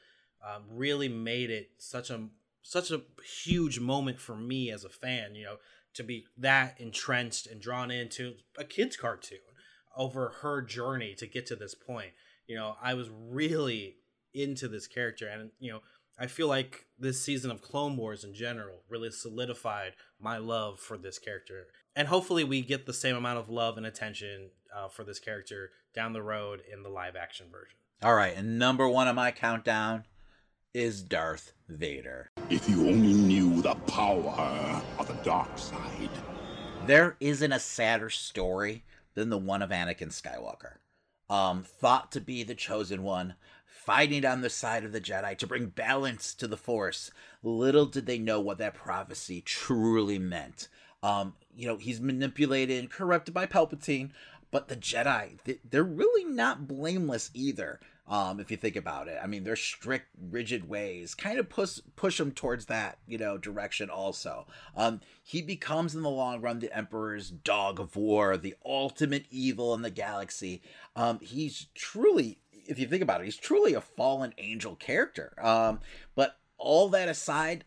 um, really made it such a such a huge moment for me as a fan you know to be that entrenched and drawn into a kids cartoon over her journey to get to this point you know i was really into this character and you know i feel like this season of clone wars in general really solidified my love for this character and hopefully we get the same amount of love and attention uh, for this character down the road in the live action version. All right, and number one on my countdown is Darth Vader. If you only knew the power of the dark side. There isn't a sadder story than the one of Anakin Skywalker. Um, thought to be the chosen one, fighting on the side of the Jedi to bring balance to the Force. Little did they know what that prophecy truly meant. Um, you know, he's manipulated and corrupted by Palpatine, but the Jedi, they're really not blameless either. Um, if you think about it, I mean, their strict, rigid ways kind of push push him towards that, you know, direction. Also, um, he becomes in the long run the Emperor's dog of war, the ultimate evil in the galaxy. Um, he's truly, if you think about it, he's truly a fallen angel character. Um, but all that aside,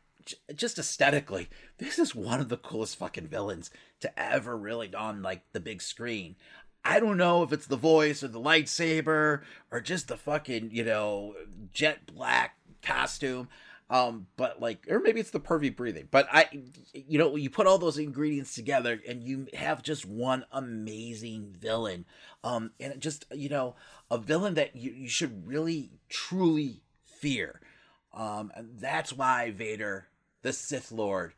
just aesthetically, this is one of the coolest fucking villains to ever really on like the big screen. I don't know if it's the voice or the lightsaber or just the fucking, you know, jet black costume. Um, but like, or maybe it's the pervy breathing. But I, you know, you put all those ingredients together and you have just one amazing villain. Um, and just, you know, a villain that you, you should really, truly fear. Um, and that's why Vader, the Sith Lord,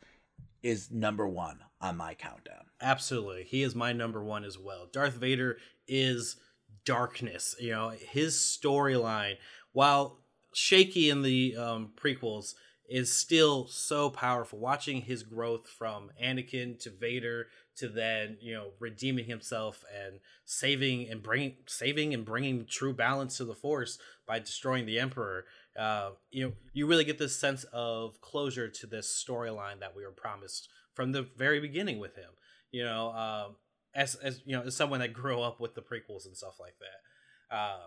is number one on my countdown. Absolutely. He is my number one as well. Darth Vader is darkness. You know, his storyline, while shaky in the um, prequels, is still so powerful. Watching his growth from Anakin to Vader to then you know redeeming himself and saving and bringing saving and bringing true balance to the Force by destroying the Emperor. Uh, you know, you really get this sense of closure to this storyline that we were promised from the very beginning with him. You know, um, as as you know, as someone that grew up with the prequels and stuff like that. Uh,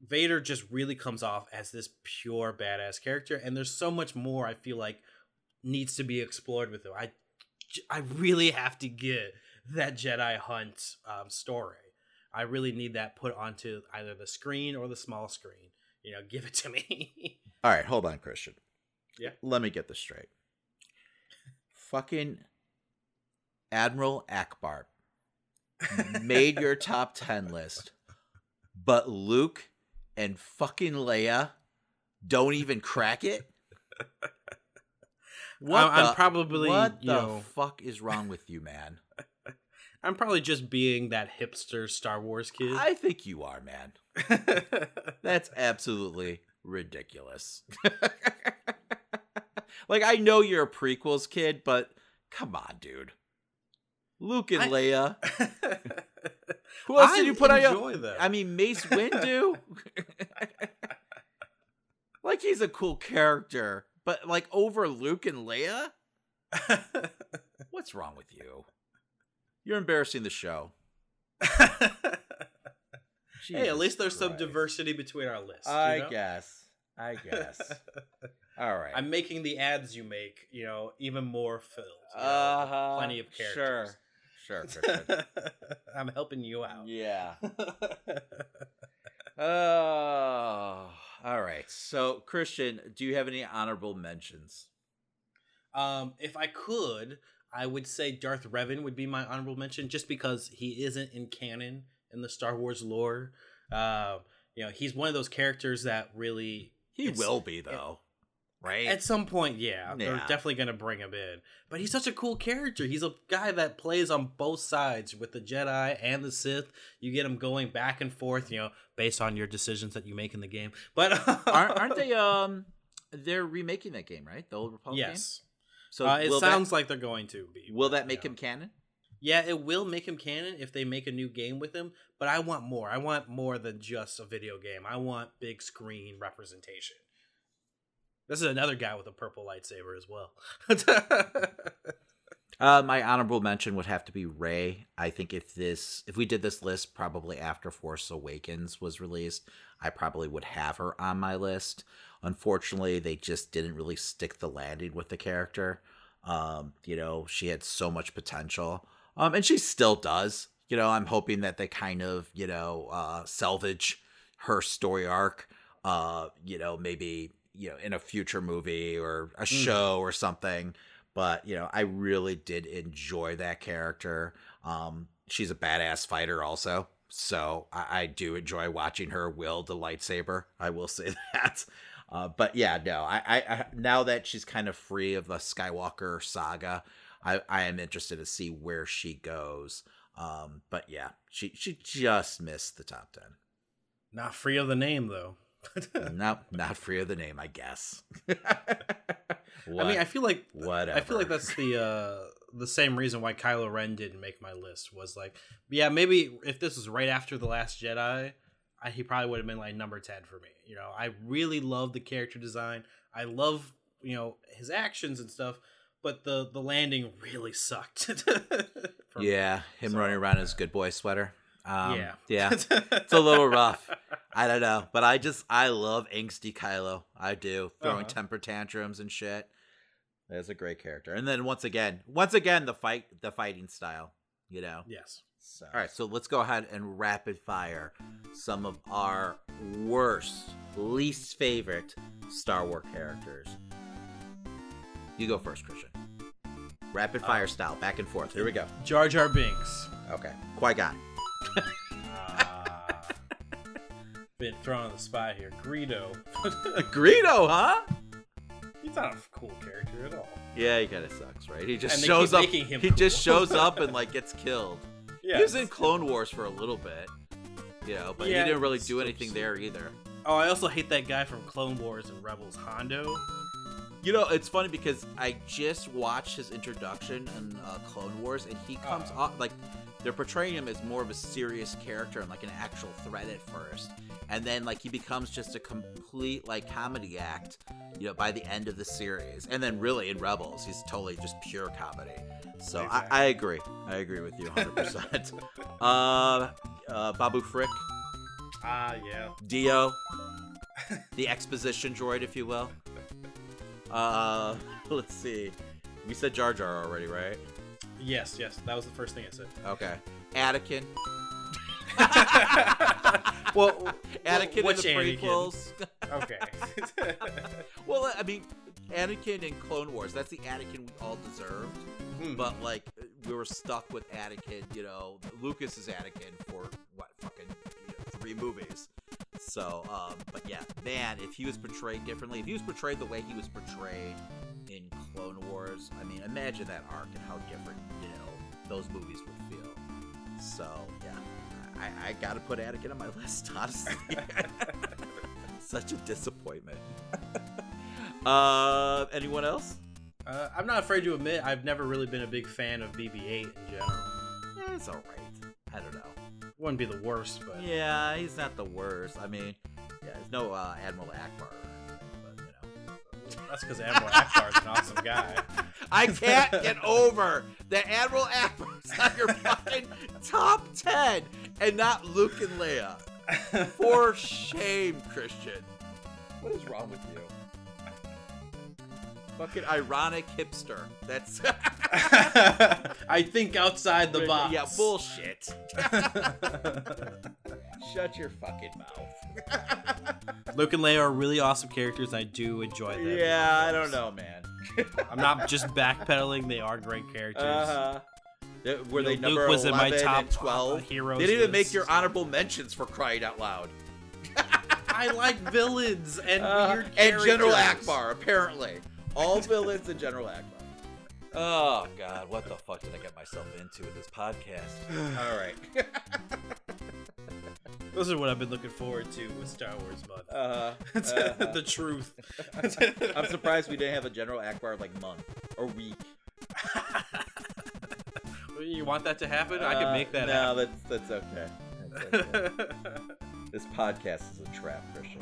Vader just really comes off as this pure badass character, and there's so much more I feel like needs to be explored with him. I, I really have to get that Jedi Hunt um, story. I really need that put onto either the screen or the small screen. You know, give it to me. All right, hold on, Christian. Yeah. Let me get this straight. Fucking Admiral Ackbar made your top 10 list, but Luke and fucking Leia don't even crack it? What I'm, the, probably what the know, fuck is wrong with you, man? I'm probably just being that hipster Star Wars kid. I think you are, man. That's absolutely ridiculous. like I know you're a prequels kid, but come on, dude. Luke and I- Leia. Who else I did you put on your? them. I mean, Mace Windu. like he's a cool character, but like over Luke and Leia. What's wrong with you? You're embarrassing the show. hey, at least there's some diversity between our lists. you I know? guess. I guess. All right. I'm making the ads you make, you know, even more filled. you know, Uh-huh. Plenty of characters. Sure. Sure. Christian. I'm helping you out. Yeah. Oh, all right. So, Christian, do you have any honorable mentions? Um, if I could, I would say Darth Revan would be my honorable mention, just because he isn't in canon in the Star Wars lore. Uh, you know, he's one of those characters that really He will be though, right? At some point, yeah, they're definitely gonna bring him in. But he's such a cool character. He's a guy that plays on both sides with the Jedi and the Sith. You get him going back and forth, you know, based on your decisions that you make in the game. But aren't, aren't they? Um, they're remaking that game, right? The old Republic game. Yes. So uh, it sounds that, like they're going to be. Will that make him canon? Yeah, it will make him canon if they make a new game with him. But I want more. I want more than just a video game. I want big screen representation. This is another guy with a purple lightsaber as well. Uh, my honorable mention would have to be Rey. I think if this, if we did this list probably after Force Awakens was released, I probably would have her on my list. Unfortunately, they just didn't really stick the landing with the character. Um, you know, she had so much potential, um, and she still does. You know, I'm hoping that they kind of, you know, uh, salvage her story arc. Uh, you know, maybe you know in a future movie or a show or something but you know i really did enjoy that character. Um she's a badass fighter also so i, I do enjoy watching her wield the lightsaber i will say that. Uh, but yeah no I, I i now that she's kind of free of the skywalker saga i i am interested to see where she goes. Um but yeah she she just missed the top 10 Not free of the name though. nope not free of the name i guess I mean, I feel like whatever I feel like that's the uh the same reason why Kylo Ren didn't make my list was like, yeah, maybe if this was right after the Last Jedi, I, he probably would have been like number ten for me. You know, I really love the character design. I love you know his actions and stuff, but the the landing really sucked. me. yeah, him running around in his good boy sweater. Um, Yeah. yeah, it's a little rough. I don't know, but I just I love angsty Kylo. I do throwing Uh-huh. temper tantrums and shit. That's a great character. And then once again, once again, the fight, the fighting style. You know. Yes. So, all right, so let's go ahead and rapid fire some of our worst, least favorite Star Wars characters. You go first, Christian. Rapid fire Oh. style, back and forth. Here we go. Jar Jar Binks. Okay, Qui Gon. Been thrown on the spot here. Greedo. Greedo, huh? He's not a cool character at all. Yeah, he kind of sucks, right? He just shows up. making him He just shows up and like gets killed. He was in Clone Wars for a little bit. you know, but Yeah, he didn't really do still anything there either. Oh, I also hate that guy from Clone Wars and Rebels, Hondo. You know, it's funny because I just watched his introduction in uh, Clone Wars, and he comes Uh-huh. off like they're portraying him as more of a serious character and like an actual threat at first, and then like he becomes just a complete like comedy act, you know, by the end of the series, and then really in Rebels, he's totally just pure comedy. So I, I agree, I agree with you 100. percent Uh, uh, Babu Frick, Ah, yeah. Dio, the exposition droid, if you will. Uh, let's see. We said Jar Jar already, right? Yes, yes. That was the first thing I said. Okay. Anakin. well, Anakin which in the prequels. Okay. well, I mean, Anakin in Clone Wars, that's the Anakin we all deserved. Hmm. But, like, we were stuck with Anakin, you know, Lucas is Anakin for, what, fucking you know, three movies. So, um, but yeah, man, if he was portrayed differently, if he was portrayed the way he was portrayed in Clone Wars, I mean, imagine that arc and how different, you know, those movies would feel. So, yeah, I, I gotta put Anakin on my list, honestly. Such a disappointment. uh, anyone else? Uh, I'm not afraid to admit I've never really been a big fan of BB-8 in general. Yeah, it's alright. I don't know. Wouldn't be the worst, but Yeah, he's not the worst. I mean, yeah, there's no uh, Admiral Ackbar. But, you know. that's because Admiral Ackbar's an awesome guy. I can't get over that Admiral Ackbar's on your fucking top 10 and not Luke and Leia. For shame, Christian. What is wrong with you? Fucking ironic hipster. That's. I think outside the box. Yeah, bullshit. Shut your fucking mouth. Luke and Leia are really awesome characters. I do enjoy them. Yeah, I don't know, man. I'm not just backpedaling. They are great characters. Uh-huh. Were You they know, number Luke was in my top, and 12? uh, heroes They didn't even make your honorable mentions for crying out loud. I like villains and Uh, weird and General. Ackbar, apparently. All villains and General Ackbar. Oh God, what the fuck did I get myself into with this podcast? All right. Those are what I've been looking forward to with Star Wars month. Uh, uh, the truth. I'm surprised we didn't have a General Ackbar like month or week. You want that to happen? I can Uh, make that no, happen. that's that's okay. That's okay. this podcast is a trap, Christian.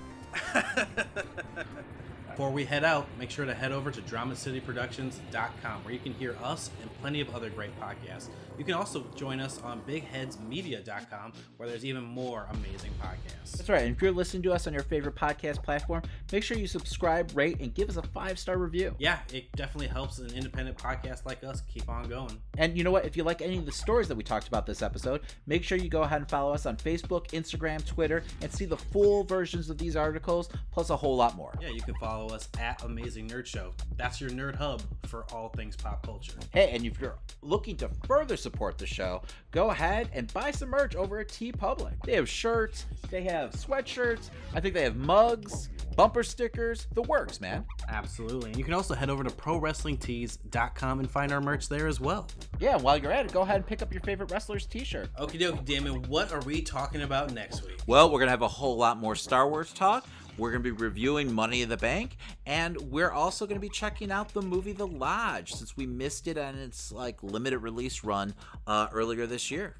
Before we head out, make sure to head over to DramaCityProductions.com where you can hear us and plenty of other great podcasts. You can also join us on BigHeadsMedia.com where there's even more amazing podcasts. That's right. And if you're listening to us on your favorite podcast platform, make sure you subscribe, rate, and give us a five star review. Yeah, it definitely helps an independent podcast like us keep on going. And you know what? If you like any of the stories that we talked about this episode, make sure you go ahead and follow us on Facebook, Instagram, Twitter, and see the full versions of these articles, plus a whole lot more. Yeah, you can follow us at Amazing Nerd Show. That's your nerd hub for all things pop culture. Hey, and if you're looking to further support the show, go ahead and buy some merch over at TeePublic. They have shirts, they have sweatshirts, I think they have mugs, bumper stickers, the works, man. Absolutely. And you can also head over to ProWrestlingTees.com and find our merch there as well. Yeah, while you're at it, go ahead and pick up your favorite wrestler's t shirt. Okie dokie, Damon, what are we talking about next week? Well, we're going to have a whole lot more Star Wars talk. We're going to be reviewing Money in the Bank, and we're also going to be checking out the movie The Lodge since we missed it on its like limited release run uh, earlier this year.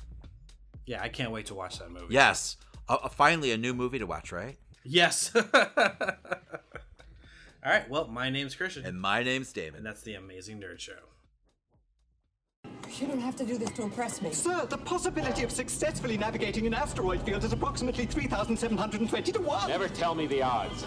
Yeah, I can't wait to watch that movie. Yes, uh, uh, finally a new movie to watch, right? Yes. All right, well, my name's Christian. And my name's Damon. And that's the Amazing Nerd Show. You don't have to do this to impress me. Sir, the possibility of successfully navigating an asteroid field is approximately 3,720 to 1. Never tell me the odds.